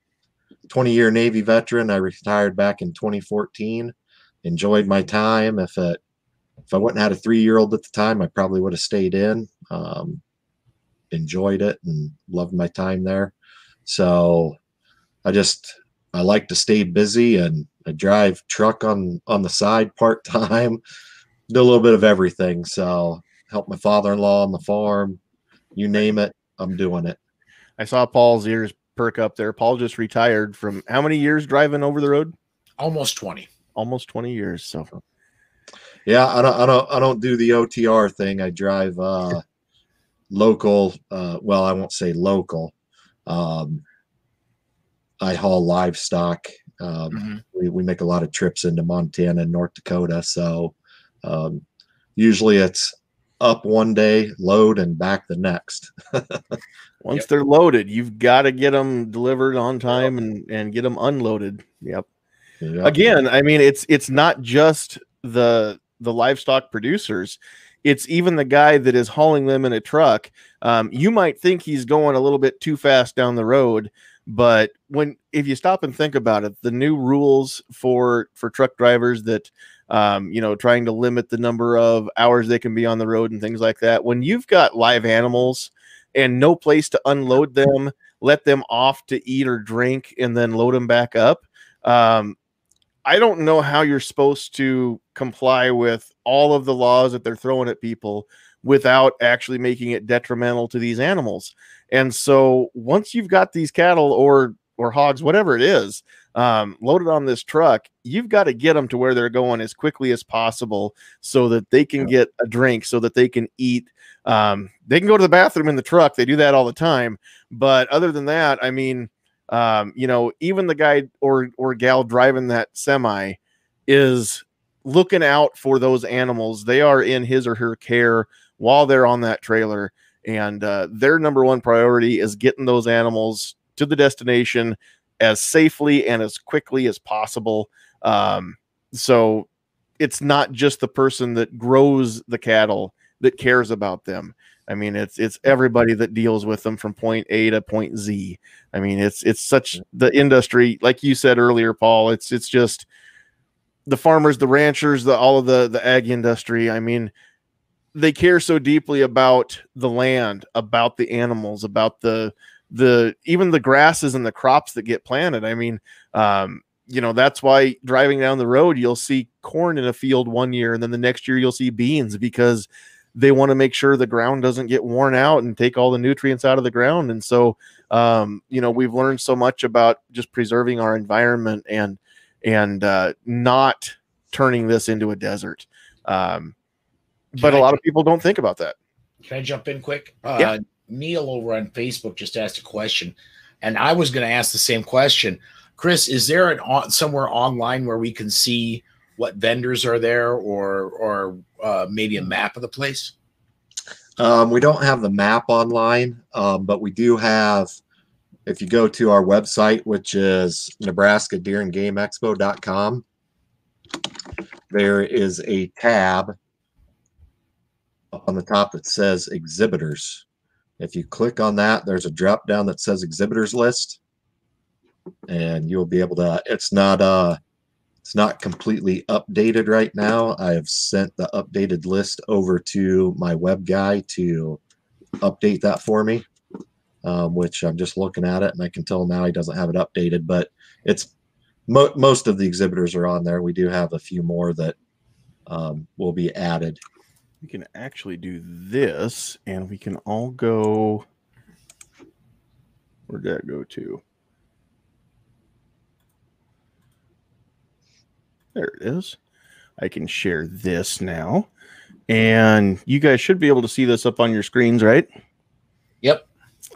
20 year Navy veteran. I retired back in 2014. Enjoyed my time. If it if I wouldn't had a three year old at the time, I probably would have stayed in. Um, enjoyed it and loved my time there. So I just I like to stay busy and I drive truck on on the side part time. Do a little bit of everything. So help my father in law on the farm. You name it, I'm doing it. i saw paul's ears perk up there paul just retired from how many years driving over the road Almost 20. almost 20 years so Yeah, I don't I don't I don't do the OTR thing. I drive uh local uh well, I won't say local. Um I haul livestock. Um Mhm. we, we make a lot of trips into Montana and North Dakota. So um usually it's up one day, load and back the next. once Yep. they're loaded you've got to get them delivered on time and and get them unloaded yep Yeah. again i mean it's it's not just the the livestock producers it's even the guy that is hauling them in a truck um, you might think he's going a little bit too fast down the road but when if you stop and think about it the new rules for for truck drivers that um, you know trying to limit the number of hours they can be on the road and things like that when you've got live animals and no place to unload them let them off to eat or drink and then load them back up um, I don't know how you're supposed to comply with all of the laws that they're throwing at people without actually making it detrimental to these animals. And so once you've got these cattle or or hogs, whatever it is, um, loaded on this truck, you've got to get them to where they're going as quickly as possible so that they can get a drink, so that they can eat. Um, they can go to the bathroom in the truck. They do that all the time. But other than that, I mean, um, you know, even the guy or or gal driving that semi is looking out for those animals. They are in his or her care while they're on that trailer, and uh, their number one priority is getting those animals to the destination as safely and as quickly as possible. Um, so it's not just the person that grows the cattle that cares about them. I mean, it's it's everybody that deals with them from point A to point Z. I mean, it's it's such the industry, like you said earlier, Paul. It's it's just the farmers, the ranchers, the all of the the ag industry. I mean, they care so deeply about the land, about the animals, about the the even the grasses and the crops that get planted. I mean, um, you know that's why driving down the road you'll see corn in a field one year and then the next year you'll see beans because they want to make sure the ground doesn't get worn out and take all the nutrients out of the ground and so um, you know we've learned so much about just preserving our environment and and uh, not turning this into a desert um, but Can a I- lot of people don't think about that Can I jump in quick? Uh, Yeah. Neil over on Facebook just asked a question, and I was going to ask the same question. Chris, is there an on, somewhere online where we can see what vendors are there, or or uh, maybe a map of the place? Um, we don't have the map online, um, but we do have. If you go to our website, which is Nebraska Deer and Game Expo.com, there is a tab on the top that says exhibitors. If you click on that, there's a drop down that says exhibitors list, and you'll be able to. It's not uh, it's not completely updated right now. I have sent the updated list over to my web guy to update that for me, um, which I'm just looking at it and I can tell now he doesn't have it updated, but it's mo- most of the exhibitors are on there. We do have a few more that um, will be added. We can actually do this and we can all go where'd that go to? There it is. I can share this now. And you guys should be able to see this up on your screens right? Yep.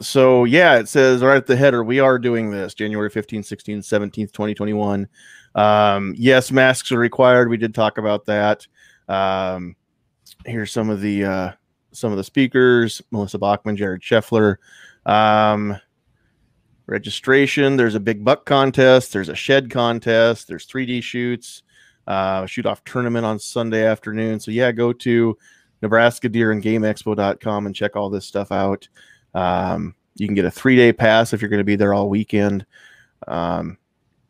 so yeah it says right at the header we are doing this january 15th 16th 17th 2021 um, yes masks are required. We did talk about that. Um, here's some of the uh, some of the speakers melissa bachman jared scheffler. Um, registration there's a big buck contest there's a shed contest there's 3d shoots uh, shoot off tournament on sunday afternoon. So yeah go to nebraska deer and game expo.com and check all this stuff out. Um, you can get a three day pass if you're going to be there all weekend. Um,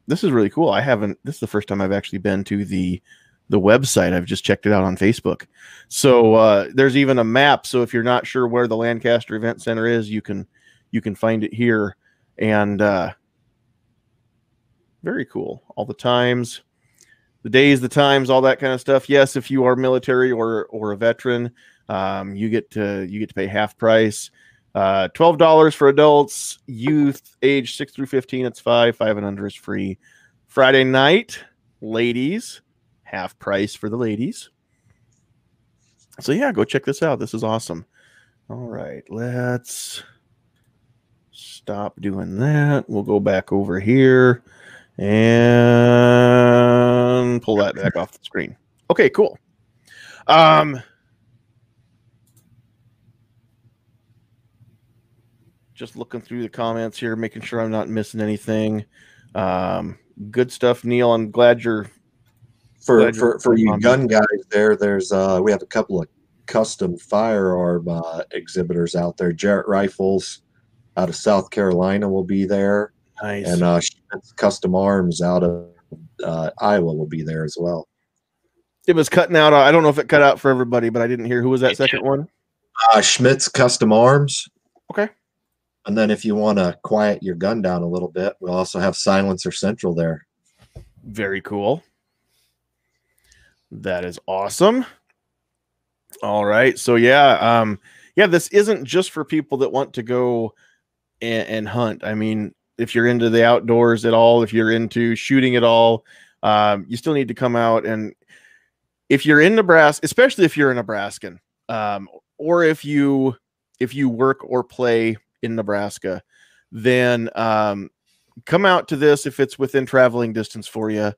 this is really cool. I haven't this is the first time i've actually been to the the website. I've just checked it out on facebook. So uh, there's even a map. So if you're not sure where the lancaster event center is you can you can find it here. And uh, very cool. All the times the days the times all that kind of stuff. Yes if you are military or or a veteran um, you get to you get to pay half price. Uh, $12 for adults youth age 6 through 15 it's 5 5 and under is free. Friday night ladies half price for the ladies. So yeah go check this out. This is awesome. All right let's stop doing that. We'll go back over here and pull that back off the screen. Okay cool. Um just looking through the comments here making sure i'm not missing anything. Um good stuff neil. I'm glad you're For Glad for, for you gun guys there, there's uh, we have a couple of custom firearm uh, exhibitors out there. Jarrett Rifles out of South Carolina will be there, nice and uh, Schmitz Custom Arms out of uh, Iowa will be there as well. it was cutting out i don't know if it cut out for everybody but i didn't hear who was that second one Uh, Schmitz Custom Arms. Okay. And then if you want to quiet your gun down a little bit, we'll also have Silencer Central there. Very cool. That is awesome. All right. So yeah, um, yeah, this isn't just for people that want to go and, and hunt. I mean, if you're into the outdoors at all, if you're into shooting at all, um, you still need to come out and if you're in Nebraska, especially if you're a Nebraskan, um, or if you if you work or play in Nebraska, then um, come out to this if it's within traveling distance for you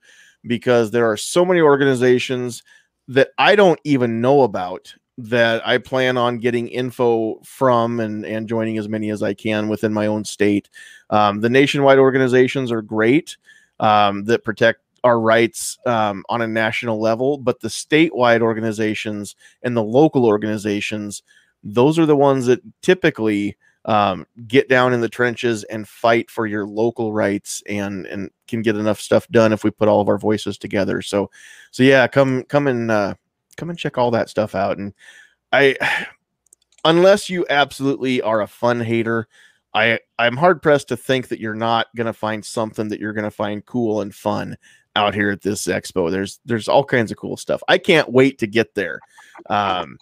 because there are so many organizations that I don't even know about that I plan on getting info from and, and joining as many as I can within my own state. Um, the nationwide organizations are great um, that protect our rights um, on a national level, but the statewide organizations and the local organizations, those are the ones that typically um, get down in the trenches and fight for your local rights and and can get enough stuff done if we put all of our voices together. So, so yeah, come come and uh, come and check all that stuff out. And I, unless you absolutely are a fun hater, I I'm hard pressed to think that you're not gonna find something that you're gonna find cool and fun out here at this expo. There's there's all kinds of cool stuff. I can't wait to get there. Um,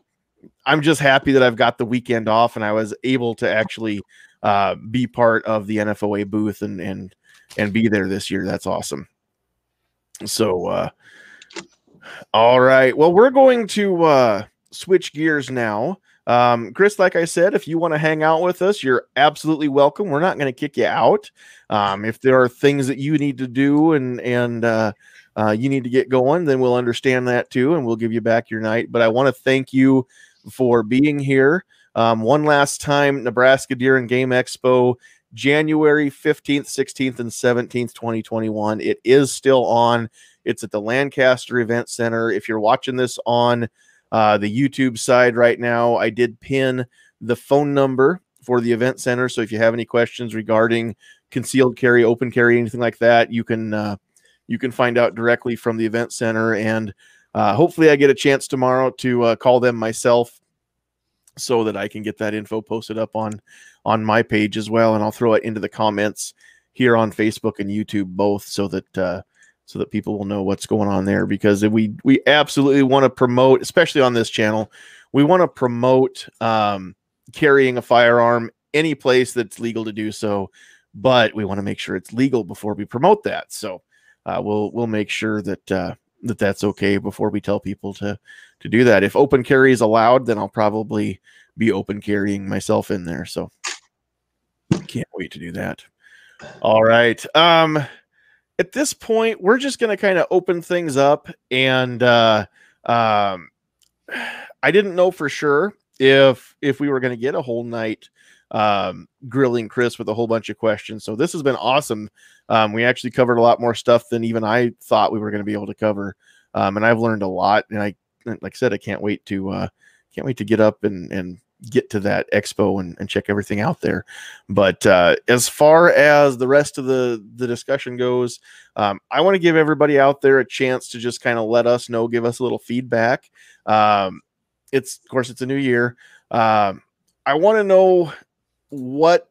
I'm just happy that I've got the weekend off and I was able to actually uh, be part of the NFOA booth and and and be there this year. That's awesome. So, uh, all right. Well, we're going to uh, switch gears now. Um, Chris, like I said, if you want to hang out with us, you're absolutely welcome. We're not going to kick you out. Um, if there are things that you need to do and and uh, uh, you need to get going, then we'll understand that too, and we'll give you back your night. But I want to thank you for being here. Um, one last time, Nebraska Deer and Game Expo, January 15th, 16th, and 17th, 2021. It is still on. It's at the Lancaster Event Center. If you're watching this on uh, the YouTube side right now. I did pin the phone number for the event center. So if you have any questions regarding concealed carry, open carry, anything like that, you can uh, you can find out directly from the event center. And uh, hopefully, I get a chance tomorrow to uh, call them myself so that I can get that info posted up on on my page as well. And I'll throw it into the comments here on Facebook and YouTube both, so that uh, so that people will know what's going on there. Because we we absolutely want to promote especially on this channel we want to promote um, carrying a firearm any place that's legal to do so. But we want to make sure it's legal before we promote that. So uh, we'll we'll make sure that uh, that that's okay before we tell people to to do that. If open carry is allowed then i'll probably be open carrying myself in there. So can't wait to do that. All right. Um at this point, we're just to kind of open things up. And uh, um, I didn't know for sure if if we were to get a whole night um, grilling Chris with a whole bunch of questions. So this has been awesome. Um, we actually covered a lot more stuff than even I thought we were going to be able to cover, um, and I've learned a lot. And I, like I said, I can't wait to uh, can't wait to get up and and get to that expo and, and check everything out there. But uh, as far as the rest of the the discussion goes, um, I want to give everybody out there a chance to just kind of let us know, give us a little feedback. Um, it's of course it's a new year. Um, I want to know what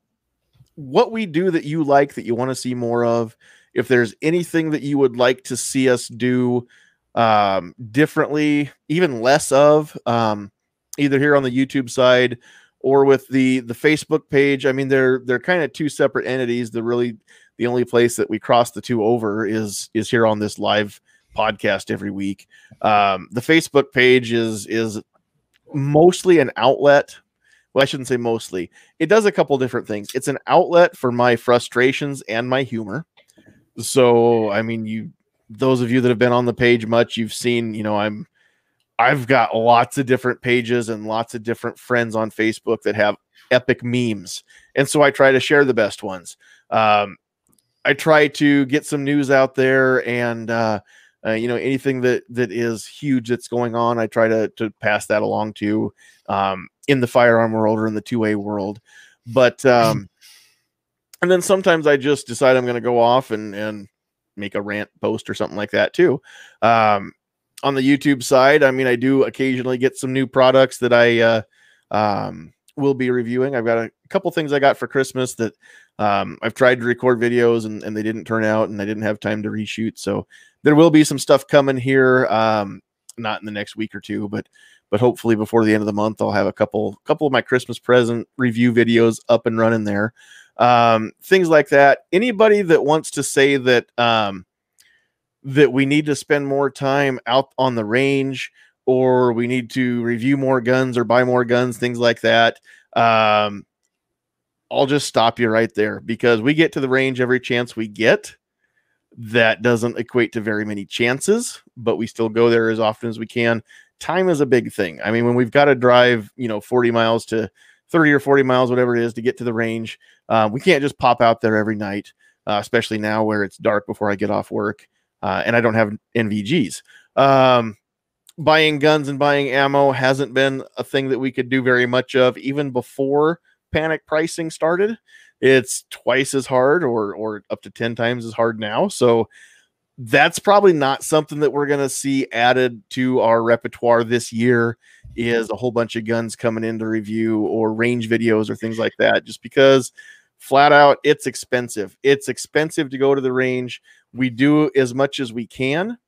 what we do that you like that you want to see more of. If there's anything that you would like to see us do um, differently, even less of. Um, either here on the YouTube side or with the the Facebook page. I mean, they're they're kind of two separate entities. The really the only place that we cross the two over is is here on this live podcast every week. Um, the Facebook page is is mostly an outlet. Well, I shouldn't say mostly. It does a couple different things. It's an outlet for my frustrations and my humor. So, I mean, you those of you that have been on the page much, you've seen, you know, I'm I've got lots of different pages and lots of different friends on Facebook that have epic memes. And so I try to share the best ones. Um, I try to get some news out there and, uh, uh, you know, anything that that is huge that's going on, I try to to pass that along to um, in the firearm world or in the two A world. But um, and then sometimes I just decide I'm going to go off and and make a rant post or something like that too. Um, on the YouTube side, I mean, I do occasionally get some new products that I uh, um, will be reviewing. I've got a couple things I got for Christmas that um, I've tried to record videos and, and they didn't turn out, and I didn't have time to reshoot. So there will be some stuff coming here, um, not in the next week or two, but but hopefully before the end of the month, I'll have a couple couple of my Christmas present review videos up and running there. Um, things like that. Anybody that wants to say that um, that we need to spend more time out on the range or we need to review more guns or buy more guns, things like that. Um, I'll just stop you right there because we get to the range every chance we get. That doesn't equate to very many chances, but we still go there as often as we can. Time is a big thing. I mean, when we've got to drive, you know, 40 miles to 30 or 40 miles, whatever it is, to get to the range, uh, we can't just pop out there every night, uh, especially now where it's dark before I get off work uh, and I don't have NVGs. Um, buying guns and buying ammo hasn't been a thing that we could do very much of even before panic pricing started. It's twice as hard or or up to 10 times as hard now. So that's probably not something that we're going to see added to our repertoire this year is a whole bunch of guns coming into review or range videos or things like that just because flat out it's expensive. It's expensive to go to the range. We do as much as we can,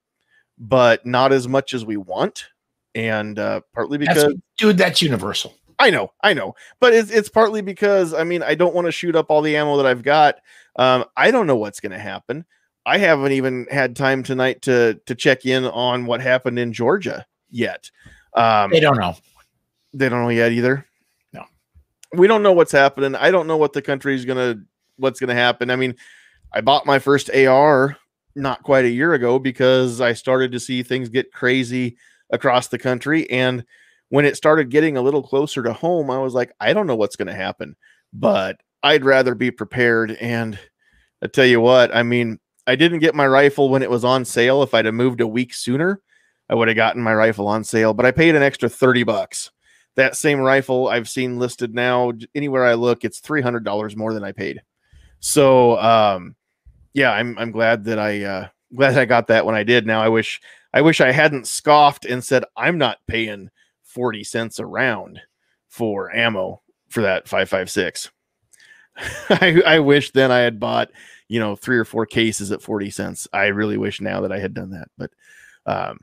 but not as much as we want. And uh, partly because That's, dude, that's universal. I know, I know, but it's it's partly because I mean I don't want to shoot up all the ammo that I've got. Um, I don't know what's going to happen. I haven't even had time tonight to to check in on what happened in Georgia yet. Um, They don't know. they don't know yet either. No. we don't know what's happening. I don't know what the country's gonna what's gonna happen. I mean, I bought my first AR not quite a year ago because I started to see things get crazy across the country. And when it started getting a little closer to home, I was like, I don't know what's gonna happen, but I'd rather be prepared. And I tell you what, I mean, I didn't get my rifle when it was on sale. If I'd have moved a week sooner, I would have gotten my rifle on sale, but I paid an extra 30 bucks. That same rifle I've seen listed now anywhere I look, it's $300 more than I paid. So, um, yeah, I'm, I'm glad that I, uh, glad I got that when I did. Now I wish, I wish I hadn't scoffed and said, I'm not paying 40 cents a round for ammo for that 556. I, I wish then I had bought, you know, three or four cases at 40 cents. I really wish now that I had done that. But, um,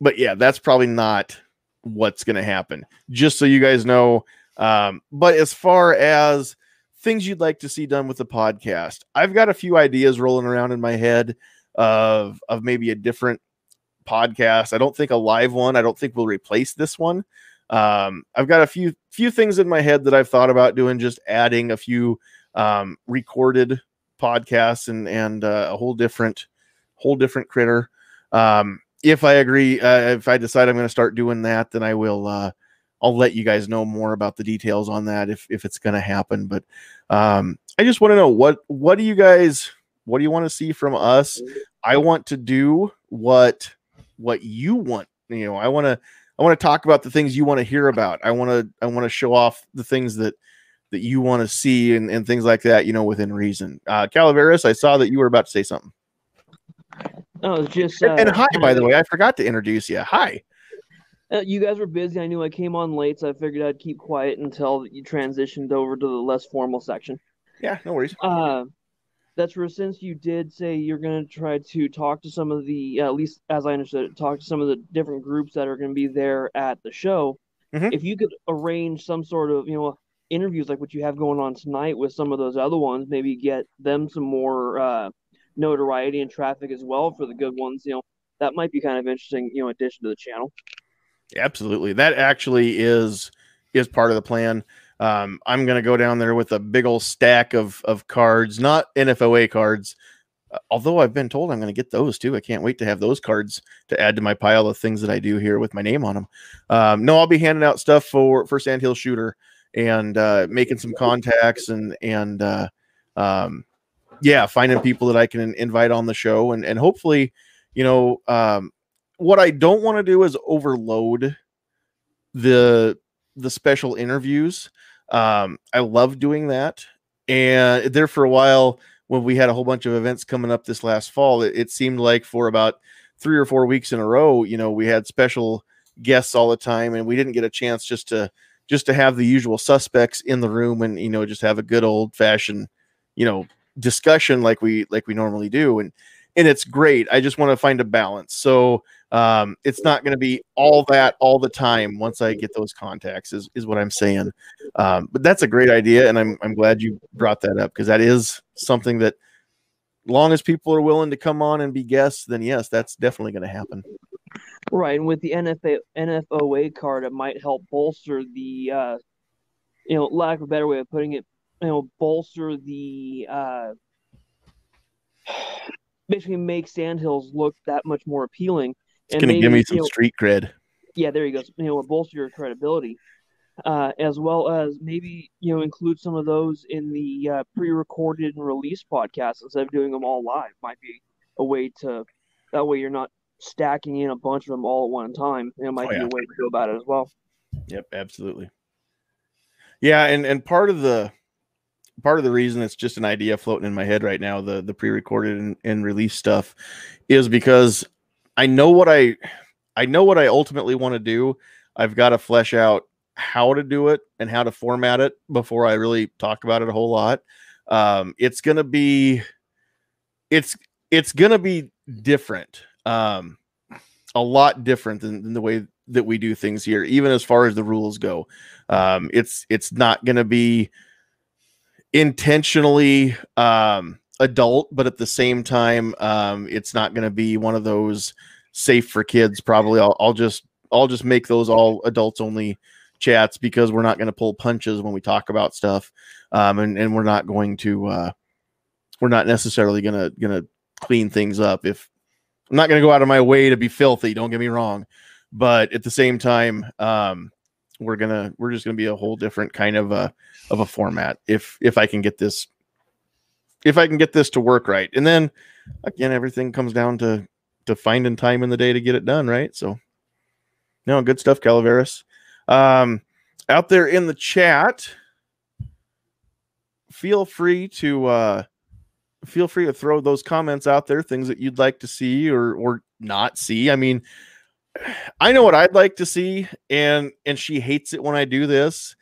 but yeah, that's probably not what's going to happen. Just so you guys know. Um, but as far as things you'd like to see done with the podcast, I've got a few ideas rolling around in my head of of maybe a different podcast. I don't think a live one. I don't think we'll replace this one. Um, I've got a few few things in my head that I've thought about doing, just adding a few um, recorded podcasts and and uh, a whole different whole different critter. Um, if I agree, uh, if I decide I'm going to start doing that, then I will. Uh, I'll let you guys know more about the details on that if if it's going to happen. But um, I just want to know what what do you guys what do you want to see from us? I want to do what what you want. You know, I want to I want to talk about the things you want to hear about. I want to I want to show off the things that that you want to see and, and things like that. You know, within reason. Uh, Calaveras, I saw that you were about to say something. Oh, just And, and uh, hi, by the way, I forgot to introduce you. Hi. Uh, you guys were busy. I knew I came on late, so I figured I'd keep quiet until you transitioned over to the less formal section. Yeah, no worries. Uh, that's where since you did say you're going to try to talk to some of the, at least as I understood it, talk to some of the different groups that are going to be there at the show. Mhm. If you could arrange some sort of, you know, interviews like what you have going on tonight with some of those other ones, maybe get them some more uh, notoriety and traffic as well for the good ones, you know, that might be kind of interesting, you know, addition to the channel. Absolutely. That actually is is part of the plan. Um, I'm gonna go down there with a big old stack of of cards, not NFOA cards. uh, Although I've been told I'm going to get those too. I can't wait to have those cards to add to my pile of things that I do here with my name on them. Um, no, I'll be handing out stuff for for Sandhill Shooter and uh, making some contacts and and uh, um, yeah, finding people that I can invite on the show and and hopefully, you know, um, what I don't want to do is overload the the special interviews. Um, I love doing that, and there for a while when we had a whole bunch of events coming up this last fall, it, it seemed like for about three or four weeks in a row, you know, we had special guests all the time, and we didn't get a chance just to just to have the usual suspects in the room and you know just have a good old fashioned you know discussion like we like we normally do and and it's great i just want to find a balance so um it's not going to be all that all the time once i get those contacts is, is what i'm saying um but that's a great idea and i'm i'm glad you brought that up because that is something that long as people are willing to come on and be guests then yes that's definitely going to happen Right, and with the NFA, NFOA card, it might help bolster the, uh, you know, lack of a better way of putting it, you know, bolster the, uh, basically make Sandhills look that much more appealing. It's gonna give me some you know, street cred. yeah, there you go. You know, bolster your credibility, uh, as well as maybe you know include some of those in the uh, pre-recorded and released podcasts instead of doing them all live. Might be a way to that way you're not stacking in a bunch of them all at one time. It might Oh, be yeah. a way to go about it as well. Yep, absolutely. Yeah, and and part of the part of the reason it's just an idea floating in my head right now, the the pre-recorded and, and release stuff, is because I know what I I know what I ultimately want to do. I've got to flesh out how to do it and how to format it before I really talk about it a whole lot. Um, it's gonna be it's it's gonna be different. Um a lot different than, than the way that we do things here, even as far as the rules go. Um, it's it's not to be intentionally um, adult, but at the same time, um, it's not going to be one of those safe for kids. Probably, I'll, I'll just I'll just make those all adults only chats because we're not going to pull punches when we talk about stuff, um, and and we're not going to uh, we're not necessarily gonna gonna clean things up if I'm not going to go out of my way to be filthy. Don't get me wrong, but at the same time, um, we're gonna we're just gonna be a whole different kind of a of a format if if I can get this if I can get this to work right. And then again, everything comes down to to finding time in the day to get it done right. So no, good stuff, Calaveras. Um, out there in the chat, feel free to uh feel free to throw those comments out there, things that you'd like to see or or not see. I mean, I know what I'd like to see, and and she hates it when I do this,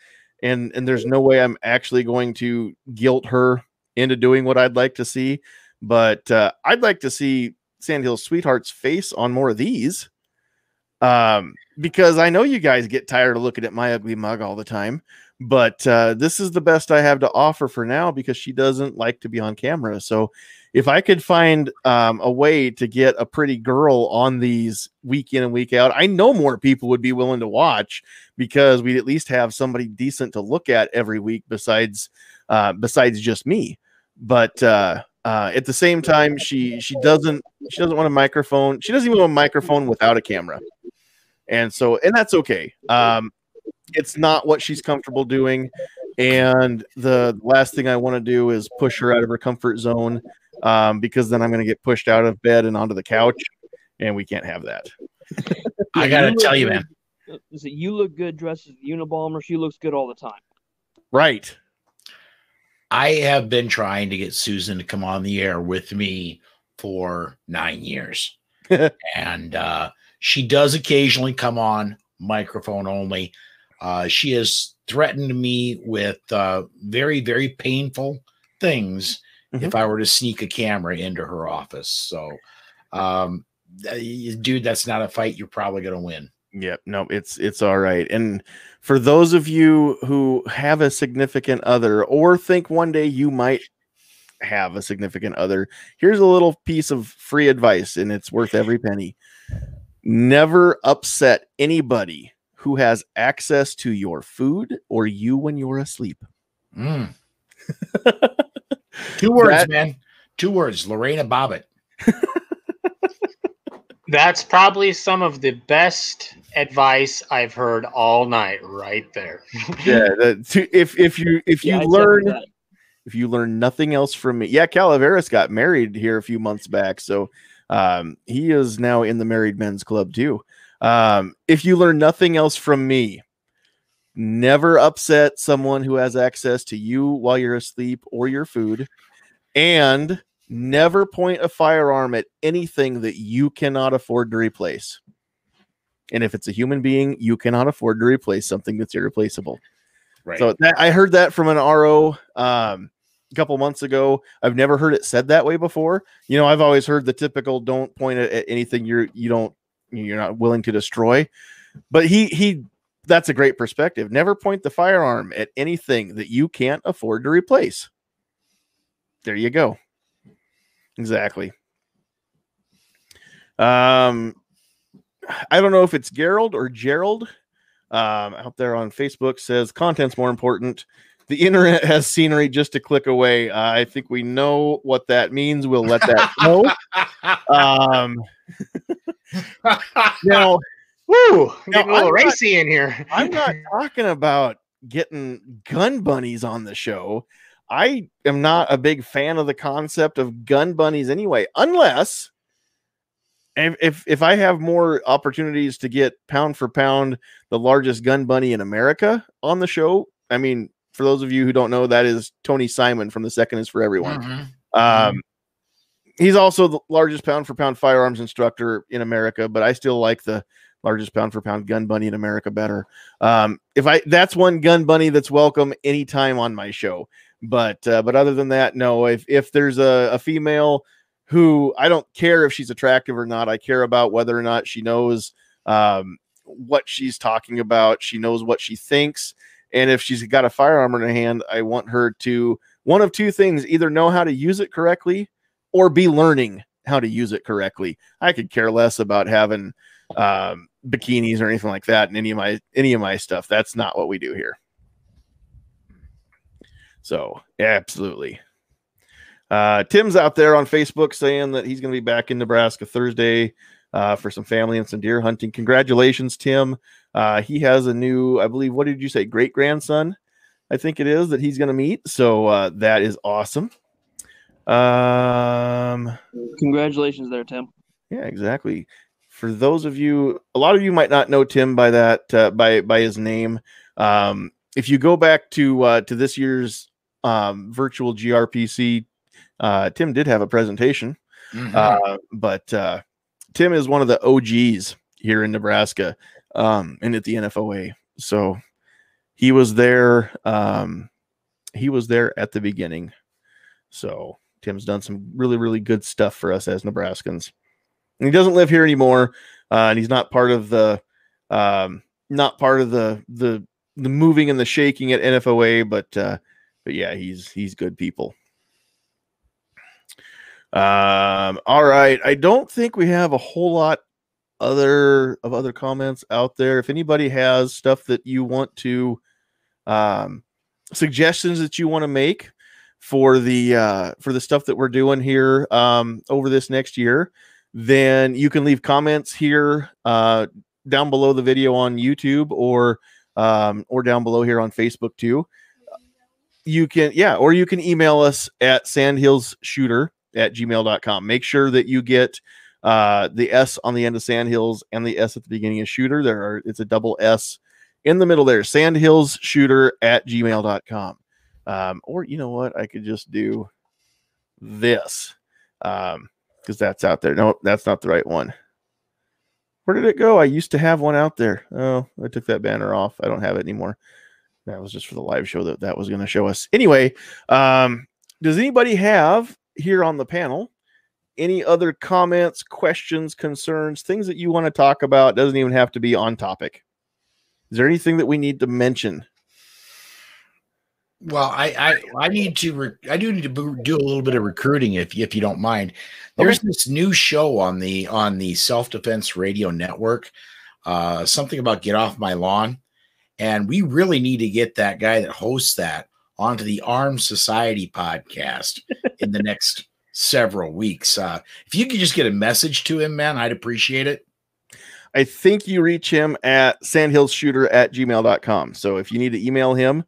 and and there's no way I'm actually going to guilt her into doing what I'd like to see. But uh, I'd like to see Sandhills Sweetheart's face on more of these, um, because I know you guys get tired of looking at my ugly mug all the time. But uh, this is the best I have to offer for now because she doesn't like to be on camera. So if I could find um, a way to get a pretty girl on these week in and week out, I know more people would be willing to watch because we'd at least have somebody decent to look at every week besides uh, besides just me. But uh, uh, at the same time, she she doesn't she doesn't want a microphone. She doesn't even want a microphone without a camera, and so and that's okay. Um, it's not what she's comfortable doing. And the last thing I want to do is push her out of her comfort zone um, because then I'm going to get pushed out of bed and onto the couch, and we can't have that. I gotta you tell you, man. Is it you look good dressed as the Unabomber? She looks good all the time. Right. I have been trying to get Susan to come on the air with me for nine years. and uh, she does occasionally come on microphone only. Uh, she has threatened me with uh, very, very painful things if I were to sneak a camera into her office. So, um, dude, that's not a fight you're probably going to win. Yep. No, it's it's all right. And for those of you who have a significant other or think one day you might have a significant other, here's a little piece of free advice, and it's worth every penny. Never upset anybody who has access to your food or you when you're asleep. Mm. Two words, That- man. Two words. Lorena Bobbitt. That's probably some of the best advice I've heard all night, right there. Yeah. that- to- if if you if you Yeah, learn that. if you learn nothing else from me, yeah, Calaveras got married here a few months back, so um, he is now in the married men's club too. Um, if you learn nothing else from me, never upset someone who has access to you while you're asleep or your food, and never point a firearm at anything that you cannot afford to replace. And if it's a human being, you cannot afford to replace something that's irreplaceable. Right. So that, I heard that from an RO um, a couple months ago. I've never heard it said that way before. You know, I've always heard the typical "don't point at, at anything you're you don't you're not willing to destroy." But he he that's a great perspective. Never point the firearm at anything that you can't afford to replace. There you go. Exactly. Um, I don't know if it's Gerald or Gerald um, out there on Facebook says content's more important. the internet has scenery just a click away. Uh, I think we know what that means. We'll let that go. Um, now, Woo! No, Getting a little I'm not- racy in here. I'm not talking about getting gun bunnies on the show. I am not a big fan of the concept of gun bunnies anyway, unless if if, if I have more opportunities to get pound for pound the largest gun bunny in America on the show. I mean, for those of you who don't know, that is Tony Simon from The Second Is for Everyone. Mhm. Um, he's also the largest pound for pound firearms instructor in America, but I still like the largest pound for pound gun bunny in America better. Um, if I that's one gun bunny that's welcome anytime on my show. But uh, but other than that, no. If if there's a, a female who I don't care if she's attractive or not, I care about whether or not she knows um, what she's talking about. She knows what she thinks, and if she's got a firearm in her hand, I want her to one of two things: either know how to use it correctly, or be learning how to use it correctly. I could care less about having um, bikinis or anything like that in any of my any of my stuff. That's not what we do here. So absolutely. Uh, Tim's out there on Facebook saying that he's going to be back in Nebraska Thursday uh, for some family and some deer hunting. Congratulations, Tim. Uh, he has a new, I believe, what did you say, great grandson? I think it is that he's going to meet. So uh, that is awesome. Um, Congratulations there, Tim. yeah, exactly. For those of you, a lot of you might not know Tim by that uh, by by his name. Um, if you go back to uh, to this year's um, virtual GRPC, uh, Tim did have a presentation, Mhm. uh, but uh, Tim is one of the OGs here in Nebraska um, and at the NFOA. So he was there. Um, he was there at the beginning. So Tim's done some really, really good stuff for us as Nebraskans. And he doesn't live here anymore, uh, and he's not part of the, um, not part of the the the moving and the shaking at NFOA. But uh, but yeah, he's he's good people. Um, all right. I don't think we have a whole lot other of other comments out there. If anybody has stuff that you want to um suggestions that you want to make for the uh for the stuff that we're doing here um over this next year, then you can leave comments here uh down below the video on YouTube or um or down below here on Facebook too. You can yeah, or you can email us at sandhillsshooter at gmail.com. Make sure that you get uh, the S on the end of Sandhills and the S at the beginning of shooter. There are it's a double S in the middle there. Sandhillsshooter at gmail.com. Um, or you know what? I could just do this. Um, because that's out there. No, that's not the right one. Where did it go? I used to have one out there. Oh, I took that banner off. I don't have it anymore. That was just for the live show that that was going to show us. Anyway, um, does anybody have here on the panel any other comments, questions, concerns, things that you want to talk about? Doesn't even have to be on topic. Is there anything that we need to mention? Well, I, I I need to re- I do need to do a little bit of recruiting if if you don't mind. There's this new show on the on the Self Defense Radio Network, uh, something about get off my lawn, and we really need to get that guy that hosts that onto the Armed Society podcast in the next several weeks. Uh, if you could just get a message to him, man, I'd appreciate it. I think you reach him at sandhillsshooter at gmail.com. So if you need to email him,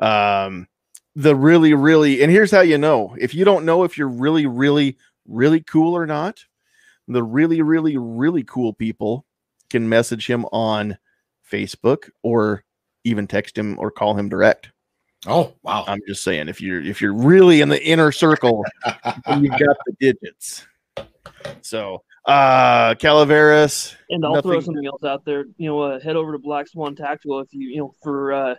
um, the really, really, and here's how you know if you don't know if you're really, really, really cool or not, the really, really, really cool people can message him on Facebook or even text him or call him direct. Oh wow! I'm just saying if you're if you're really in the inner circle, you've got the digits. So uh Calaveras, And I'll throw Nothing- something else out there. You know, uh, head over to Black Swan Tactical if you you know for uh,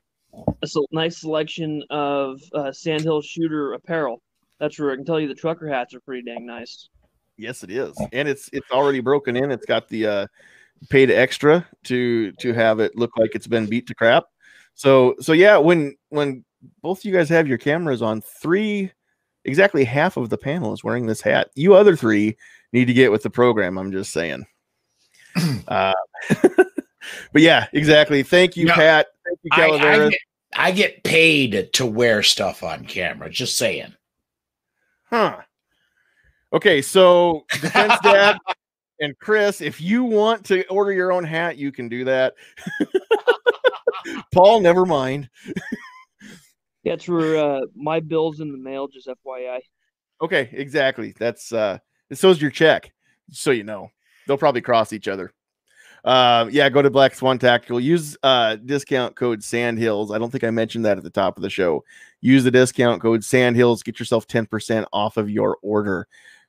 a so nice selection of uh, Sandhill shooter apparel. That's where I can tell you the trucker hats are pretty dang nice. Yes, it is, and it's it's already broken in. It's got the uh, paid extra to to have it look like it's been beat to crap. So so yeah, when when both you guys have your cameras on, three exactly half of the panel is wearing this hat. You other three need to get with the program. I'm just saying. uh, but yeah, exactly. Thank you, No, Pat. Thank you, I, I, get- I get paid to wear stuff on camera. Just saying. Huh. Okay, so Defense Dad and Chris, if you want to order your own hat, you can do that. Paul, never mind. That's for uh, my bills in the mail. Just FYI. Okay, exactly. That's uh so's your check, so you know. They'll probably cross each other. Uh, yeah, go to Black Swan Tactical. Use uh discount code Sandhills. I don't think I mentioned that at the top of the show. Use the discount code Sandhills. Get yourself 10% off of your order.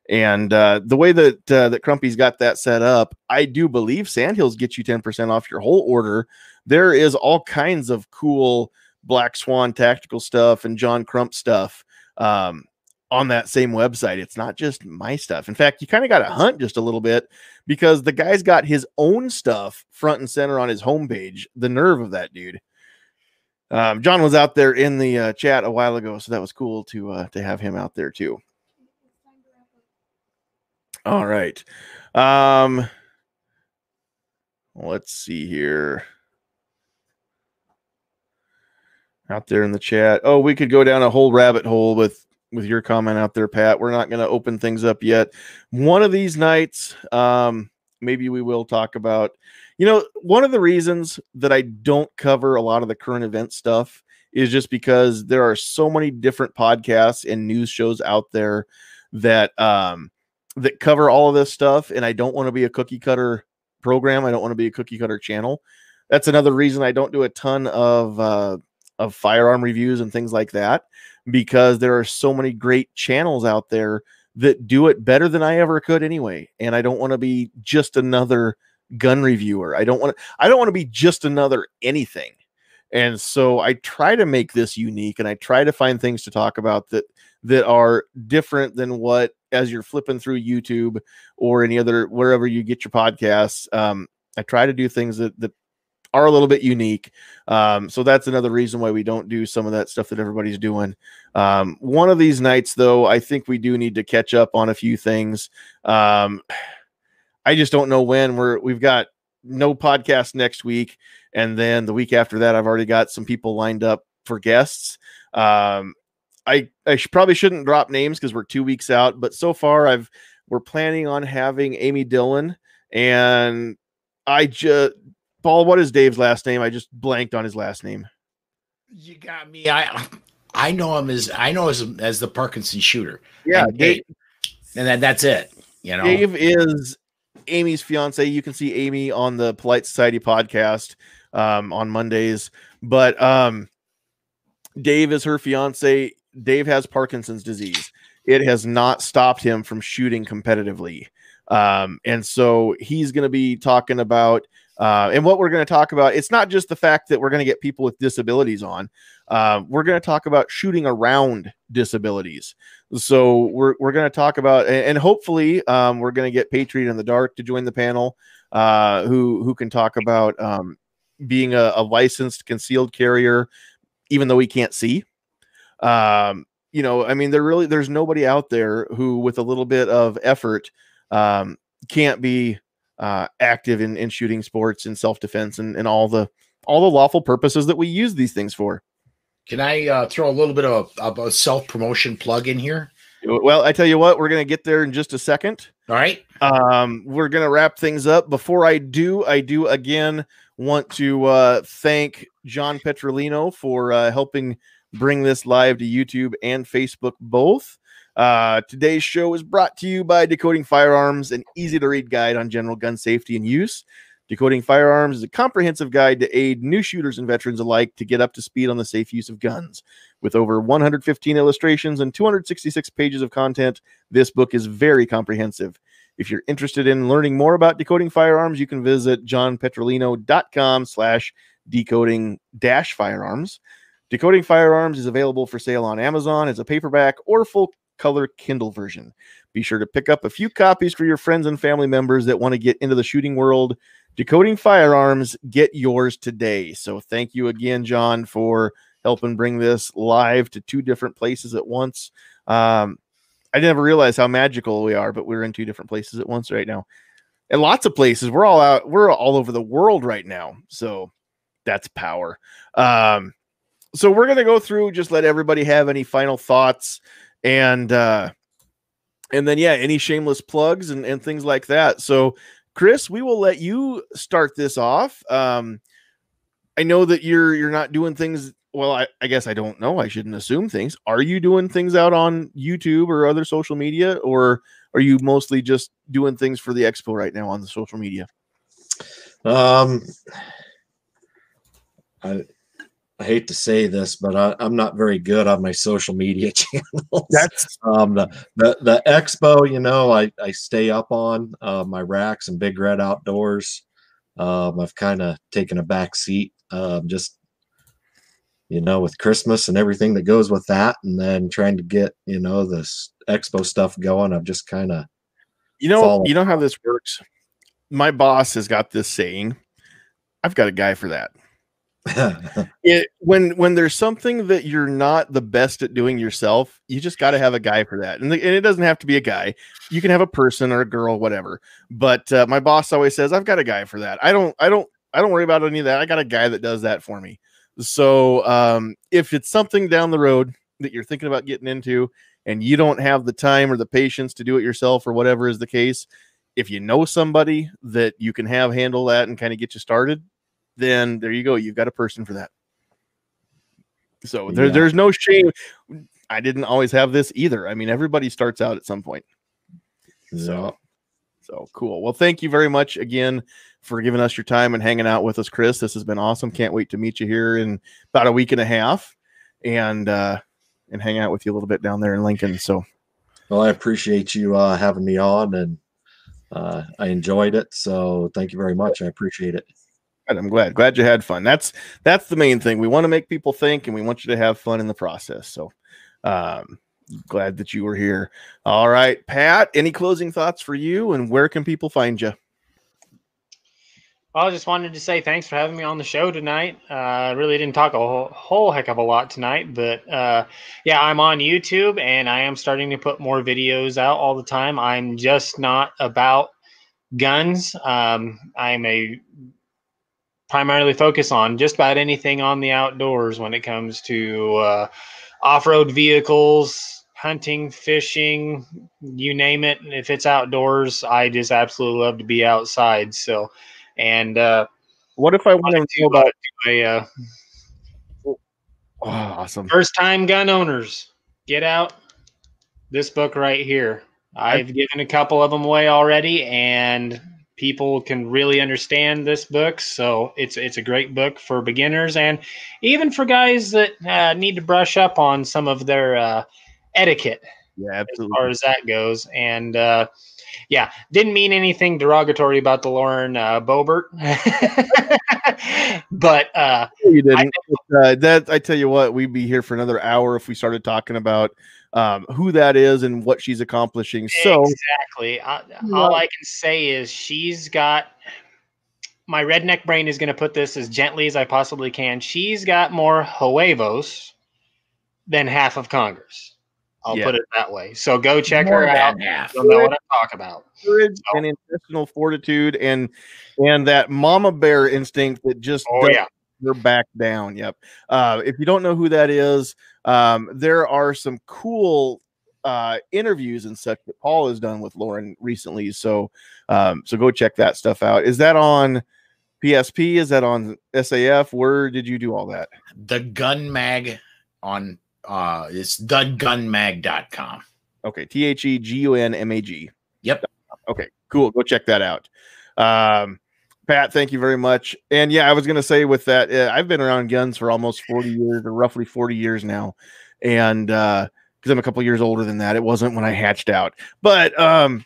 And uh, the way that uh, that Crumpy's got that set up, I do believe Sandhills get you 10% off your whole order. There is all kinds of cool Black Swan tactical stuff and John Crump stuff um, on that same website. It's not just my stuff. In fact, you kind of got to hunt just a little bit because the guy's got his own stuff front and center on his homepage. The nerve of that dude. Um, John was out there in the uh, chat a while ago, so that was cool to uh, to have him out there too. All right. Um, let's see here. Out there in the chat. Oh, we could go down a whole rabbit hole with with your comment out there, Pat. We're not going to open things up yet. One of these nights, um, maybe we will talk about. You know, one of the reasons that I don't cover a lot of the current event stuff is just because there are so many different podcasts and news shows out there that um that cover all of this stuff and I don't want to be a cookie cutter program. I don't want to be a cookie cutter channel. That's another reason I don't do a ton of uh of firearm reviews and things like that because there are so many great channels out there that do it better than I ever could anyway. And I don't want to be just another gun reviewer. I don't want to I don't want to be just another anything. And so I try to make this unique and I try to find things to talk about that that are different than what as you're flipping through YouTube or any other wherever you get your podcasts. Um, I try to do things that that are a little bit unique. Um, so that's another reason why we don't do some of that stuff that everybody's doing. Um, one of these nights, though, I think we do need to catch up on a few things. Um, I just don't know when we're we've got no podcast next week, and then the week after that, I've already got some people lined up for guests. Um, I I should, probably shouldn't drop names because we're two weeks out, but so far I've we're planning on having Amy Dillon and I just Paul. What is Dave's last name? I just blanked on his last name. You got me. I I know him as I know as as the Parkinson shooter. Yeah, and, Dave, and then that's it. You know, Dave is Amy's fiance. You can see Amy on the Polite Society podcast um, on Mondays, but um, Dave is her fiance. Dave has Parkinson's disease. It has not stopped him from shooting competitively. Um, and so he's going to be talking about, uh, and what we're going to talk about, it's not just the fact that we're going to get people with disabilities on. Uh, we're going to talk about shooting around disabilities. So we're, we're going to talk about, and, hopefully um, we're going to get Patriot in the Dark to join the panel, uh, who, who can talk about um, being a, a licensed concealed carrier, even though he can't see. Um, you know, I mean, there really there's nobody out there who, with a little bit of effort, um, can't be uh, active in, in shooting sports and self defense and, and all the all the lawful purposes that we use these things for. Can I uh, throw a little bit of a, a self promotion plug in here? Well, I tell you what, we're going to get there in just a second. All right. Um, we're going to wrap things up. Before I do, I do again want to uh, thank John Petrolino for uh, helping bring this live to YouTube and Facebook both. Uh, today's show is brought to you by Decoding Firearms, an easy to read guide on general gun safety and use. Decoding Firearms is a comprehensive guide to aid new shooters and veterans alike to get up to speed on the safe use of guns. With over 115 illustrations and 266 pages of content, this book is very comprehensive. If you're interested in learning more about decoding firearms, you can visit johnpetrolino.com slash decoding dash firearms. Decoding Firearms is available for sale on Amazon as a paperback or full color Kindle version. Be sure to pick up a few copies for your friends and family members that want to get into the shooting world. Decoding Firearms, get yours today. So thank you again, John, for helping bring this live to two different places at once. Um, I never realized how magical we are, but we're in two different places at once right now. And lots of places. We're all out, we're all over the world right now. So that's power. Um, so we're gonna go through, just let everybody have any final thoughts and uh and then yeah, any shameless plugs and, and things like that. So Chris, we will let you start this off. Um I know that you're you're not doing things well, I, I guess I don't know. I shouldn't assume things. Are you doing things out on YouTube or other social media, or are you mostly just doing things for the expo right now on the social media? Um, I I hate to say this, but I, I'm not very good on my social media channels. That's um the, the the expo. You know, I I stay up on uh, my racks and Big Red Outdoors. Um, I've kind of taken a back seat. Um, just you know, with Christmas and everything that goes with that, and then trying to get you know this expo stuff going. I've just kind of you know you know how this works. My boss has got this saying. I've got a guy for that. it when when there's something that you're not the best at doing yourself you just got to have a guy for that and, the, and it doesn't have to be a guy. You can have a person or a girl whatever but uh, my boss always says i've got a guy for that. I don't i don't i don't worry about any of that. I got a guy that does that for me. So um, if it's something down the road that you're thinking about getting into and you don't have the time or the patience to do it yourself or whatever is the case if you know somebody that you can have handle that and kind of get you started then there you go. You've got a person for that. So there, Yeah. there's no shame. I didn't always have this either. I mean, everybody starts out at some point. So, so cool. Well, thank you very much again for giving us your time and hanging out with us, Chris. This has been awesome. Can't wait to meet you here in about a week and a half, and uh, and hang out with you a little bit down there in Lincoln. So Well, I appreciate you uh, having me on, and uh, I enjoyed it. So thank you very much. I appreciate it. I'm glad. Glad you had fun. That's that's the main thing. We want to make people think, and we want you to have fun in the process. So, um, glad that you were here. All right, Pat. Any closing thoughts for you, and where can people find you? Well, I just wanted to say thanks for having me on the show tonight. Uh, I really didn't talk a whole, whole heck of a lot tonight, but uh, yeah, I'm on YouTube and I am starting to put more videos out all the time. I'm just not about guns. Um, I'm a primarily focus on just about anything on the outdoors when it comes to uh, off-road vehicles, hunting, fishing, you name it. If it's outdoors, I just absolutely love to be outside. So, and uh, What if I want to to about? a uh, Oh, awesome. first time gun owners get out this book right here. I've given a couple of them away already, and people can really understand this book. So it's it's a great book for beginners and even for guys that uh, need to brush up on some of their uh, etiquette Yeah, as far as that goes. And uh, yeah, didn't mean anything derogatory about the Lauren uh, Boebert, but uh, you didn't. But, uh, that I tell you what, we'd be here for another hour if we started talking about um, who that is and what she's accomplishing. So exactly, I, all I can say is she's got. My redneck brain is going to put this as gently as I possibly can. She's got more huevos than half of Congress. I'll Yeah. put it that way. So go check More her out. half. You'll know what I'm talking about. courage and intestinal fortitude and and that mama bear instinct that just Oh yeah, her back down. Yep. Uh, if you don't know who that is, um, there are some cool uh, interviews and such that Paul has done with Lauren recently. So, um, so go check that stuff out. Is that on PSP? Is that on SAF? Where did you do all that? The Gun Mag on uh it's thegunmag.com. Okay, T H E G U N M A G. Yep. Okay, cool. Go check that out. Um, Pat, thank you very much. And yeah, I was going to say with that, uh, I've been around guns for almost 40 years or roughly 40 years now. And uh, because I'm a couple years older than that, it wasn't when I hatched out. But um,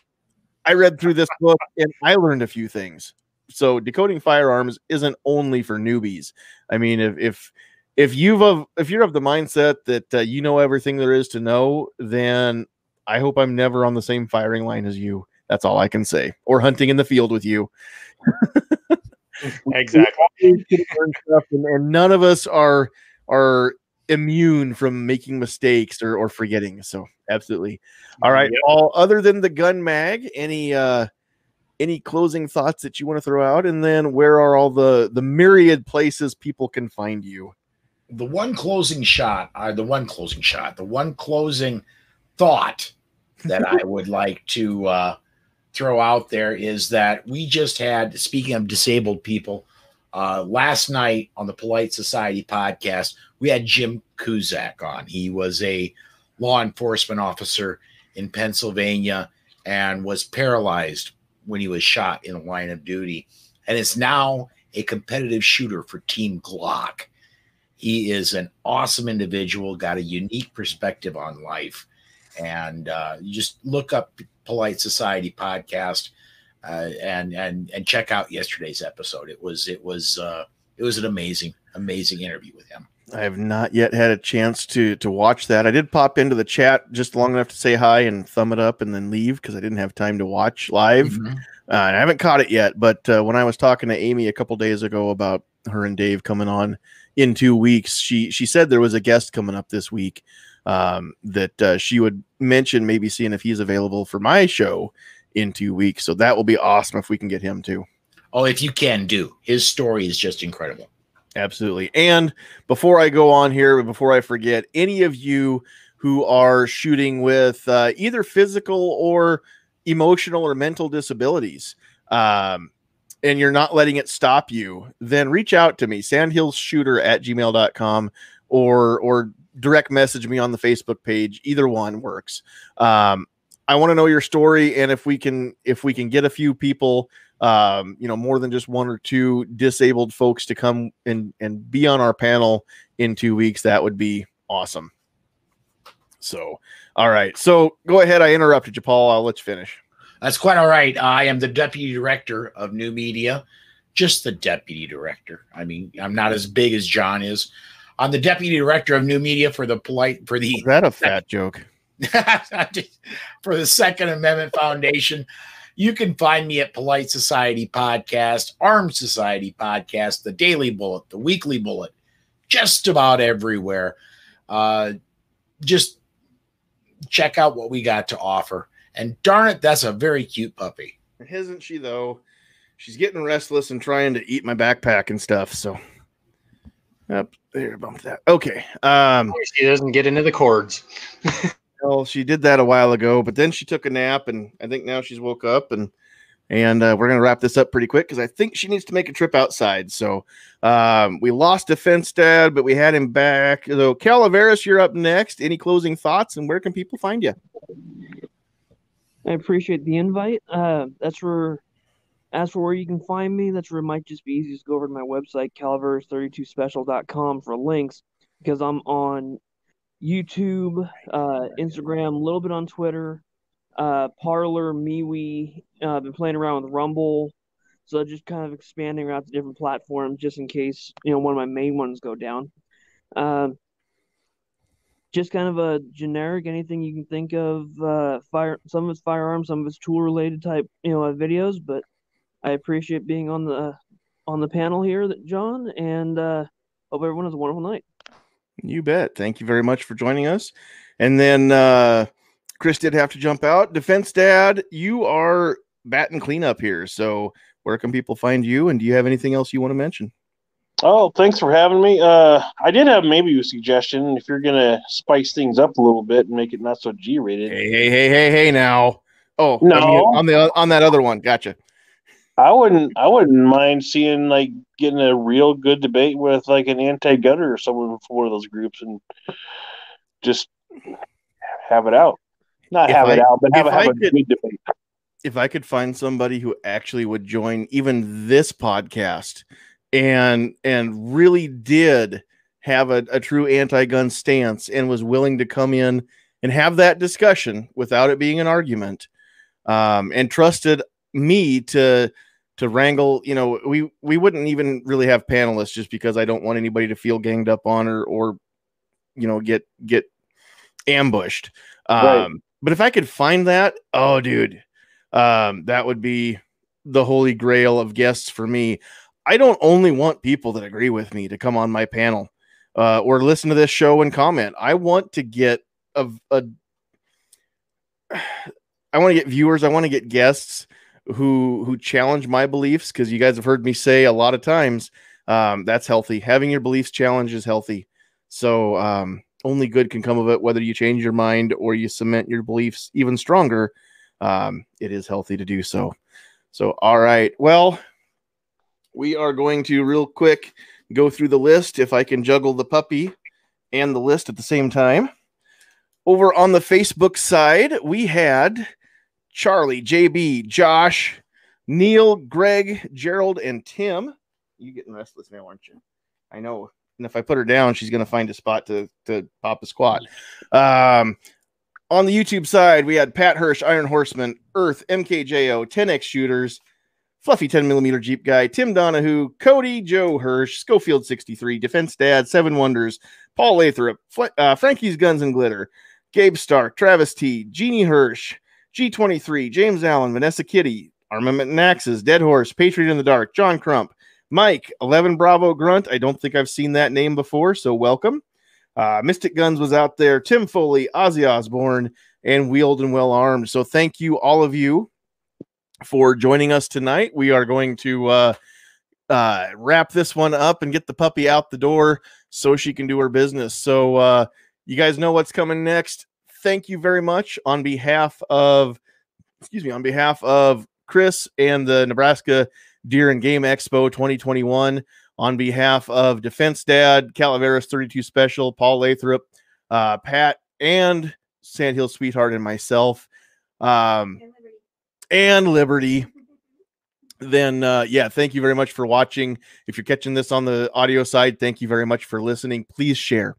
I read through this book and I learned a few things. So decoding firearms isn't only for newbies. I mean, if if if you've of if you're of the mindset that uh, you know everything there is to know, then I hope I'm never on the same firing line as you. That's all I can say. Or hunting in the field with you. Exactly. We can learn stuff, and, and none of us are are immune from making mistakes or, or forgetting. So absolutely. All right. Yep. All other than the gun mag, any uh any closing thoughts that you want to throw out? And then where are all the the myriad places people can find you? the one closing shot, or the one closing shot, the one closing thought that I would like to uh, throw out there is that we just had, speaking of disabled people, uh, last night on the Polite Society podcast, we had Jim Kuzak on. He was a law enforcement officer in Pennsylvania and was paralyzed when he was shot in the line of duty, and is now a competitive shooter for Team Glock. He is an awesome individual, got a unique perspective on life. And uh, you just look up Polite Society podcast uh, and and and check out yesterday's episode. It was it was uh, it was an amazing amazing interview with him. I have not yet had a chance to to watch that. I did pop into the chat just long enough to say hi and thumb it up and then leave because I didn't have time to watch live. Mhm. Uh, and I haven't caught it yet, but uh, when I was talking to Amy a couple days ago about her and Dave coming on in two weeks, she she said there was a guest coming up this week um, that uh, she would mention maybe seeing if he's available for my show in two weeks. So that will be awesome if we can get him too. Oh, if you can do his story is just incredible. Absolutely. And before I go on here, before I forget, any of you who are shooting with uh, either physical or emotional or mental disabilities, um, and you're not letting it stop you, then reach out to me, sandhillshooter at gmail.com or or direct message me on the Facebook page. Either one works. Um, I want to know your story, and if we can if we can get a few people um, you know, more than just one or two disabled folks to come and and be on our panel in two weeks, that would be awesome. So, all right. So go ahead. I interrupted you, Paul. I'll let you finish. That's quite all right. I am the deputy director of new media, just the deputy director. I mean, I'm not as big as John is. I'm the deputy director of new media for the polite for the Is that a fat joke? for the Second Amendment Foundation. You can find me at Polite Society Podcast, Armed Society Podcast, the Daily Bullet, the Weekly Bullet, just about everywhere. Uh, just check out what we got to offer. And darn it, that's a very cute puppy. Isn't she though? She's getting restless and trying to eat my backpack and stuff. So, yep, there, bump that. Okay. Um, She doesn't get into the cords. Well, she did that a while ago, but then she took a nap, and I think now she's woke up, and and uh, we're gonna wrap this up pretty quick because I think she needs to make a trip outside. So um, we lost Defense Dad, but we had him back. So Calaveras, you're up next. Any closing thoughts, and where can people find you? I appreciate the invite. Uh, that's where, as for where you can find me, that's where it might just be easiest to go over to my website, calaveras32special.com for links, because I'm on YouTube, uh, Instagram, a little bit on Twitter, uh, Parler, MeWe. Uh, I've been playing around with Rumble, so just kind of expanding out to different platforms just in case you know one of my main ones go down. Um, just kind of a generic anything you can think of uh fire some of it's firearms some of it's tool related type you know uh, videos but i appreciate being on the on the panel here john and uh hope everyone has a wonderful night You bet. Thank you very much for joining us. And then uh, Chris did have to jump out. Defense Dad, you are batting cleanup here. So where can people find you? And do you have anything else you want to mention? Oh, thanks for having me. Uh, I did have maybe a suggestion if you're gonna spice things up a little bit and make it not so G-rated. Hey, hey, hey, hey, hey! Now, oh No. on the on that other one. Gotcha. I wouldn't. I wouldn't mind seeing like getting a real good debate with like an anti-gunner or someone from one of those groups and just have it out. Not If have it out, but have, a have I a could- good debate. If I could find somebody who actually would join even this podcast and and really did have a, a true anti-gun stance and was willing to come in and have that discussion without it being an argument um, and trusted me to to wrangle you know we we wouldn't even really have panelists just because i don't want anybody to feel ganged up on or or you know get get ambushed. Um Right. but if i could find that oh dude um that would be the holy grail of guests for me. I don't only want people that agree with me to come on my panel uh, or listen to this show and comment. I want to get a, a i want to get viewers. I want to get guests who who challenge my beliefs because you guys have heard me say a lot of times um, that's healthy having your beliefs challenged is healthy So um, only good can come of it, whether you change your mind or you cement your beliefs even stronger. Um, it is healthy to do so. So, all right. Well, we are going to real quick go through the list if I can juggle the puppy and the list at the same time. Over on the Facebook side, we had Charlie, JB, Josh, Neil, Greg, Gerald, and Tim. You getting restless now, aren't you? I know. And if I put her down, she's going to find a spot to, to pop a squat. Um, on the YouTube side, we had Pat Hirsch, Iron Horseman, Earth, MKJO, 10X Shooters, Fluffy 10 millimeter Jeep Guy, Tim Donahue, Cody, Joe Hirsch, Schofield 63, Defense Dad, Seven Wonders, Paul Lathrop, Fl- uh, Frankie's Guns and Glitter, Gabe Stark, Travis T, Jeannie Hirsch, G23, James Allen, Vanessa Kitty, Armament and Axes, Dead Horse, Patriot in the Dark, John Crump, Mike, 11 Bravo Grunt. I don't think I've seen that name before, so welcome. Uh, Mystic Guns was out there, Tim Foley, Ozzy Osbourne, and Wheeled and Well Armed. So thank you, all of you, for joining us tonight. We are going to uh, uh, wrap this one up and get the puppy out the door so she can do her business. So uh, you guys know what's coming next. Thank you very much on behalf of, excuse me, on behalf of Chris and the Nebraska Deer and Game Expo 2021 on behalf of Defense Dad, Calaveras 32 Special, Paul Lathrop, uh, Pat, and Sandhill Sweetheart, and myself, um, and Liberty. Then, uh, yeah, thank you very much for watching. If you're catching this on the audio side, thank you very much for listening. Please share.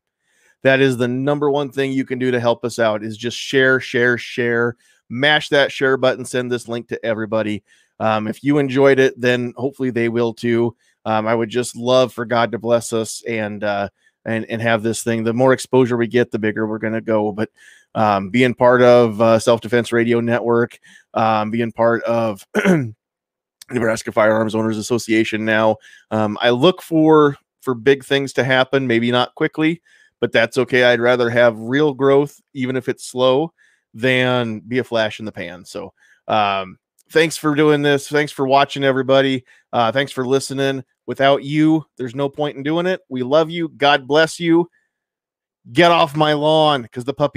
That is the number one thing you can do to help us out is just share, share, share. Mash that share button. Send this link to everybody. Um, if you enjoyed it, then hopefully they will too. Um, I would just love for God to bless us and uh, and and have this thing. The more exposure we get, the bigger we're going to go. But um, being part of uh, Self Defense Radio Network, um, being part of Nebraska Firearms Owners Association now, um, I look for for big things to happen. Maybe not quickly, but that's okay. I'd rather have real growth, even if it's slow, than be a flash in the pan. So. Um, thanks for doing this. Thanks for watching, everybody. Uh, thanks for listening. Without you, there's no point in doing it. We love you. God bless you. Get off my lawn because the puppy.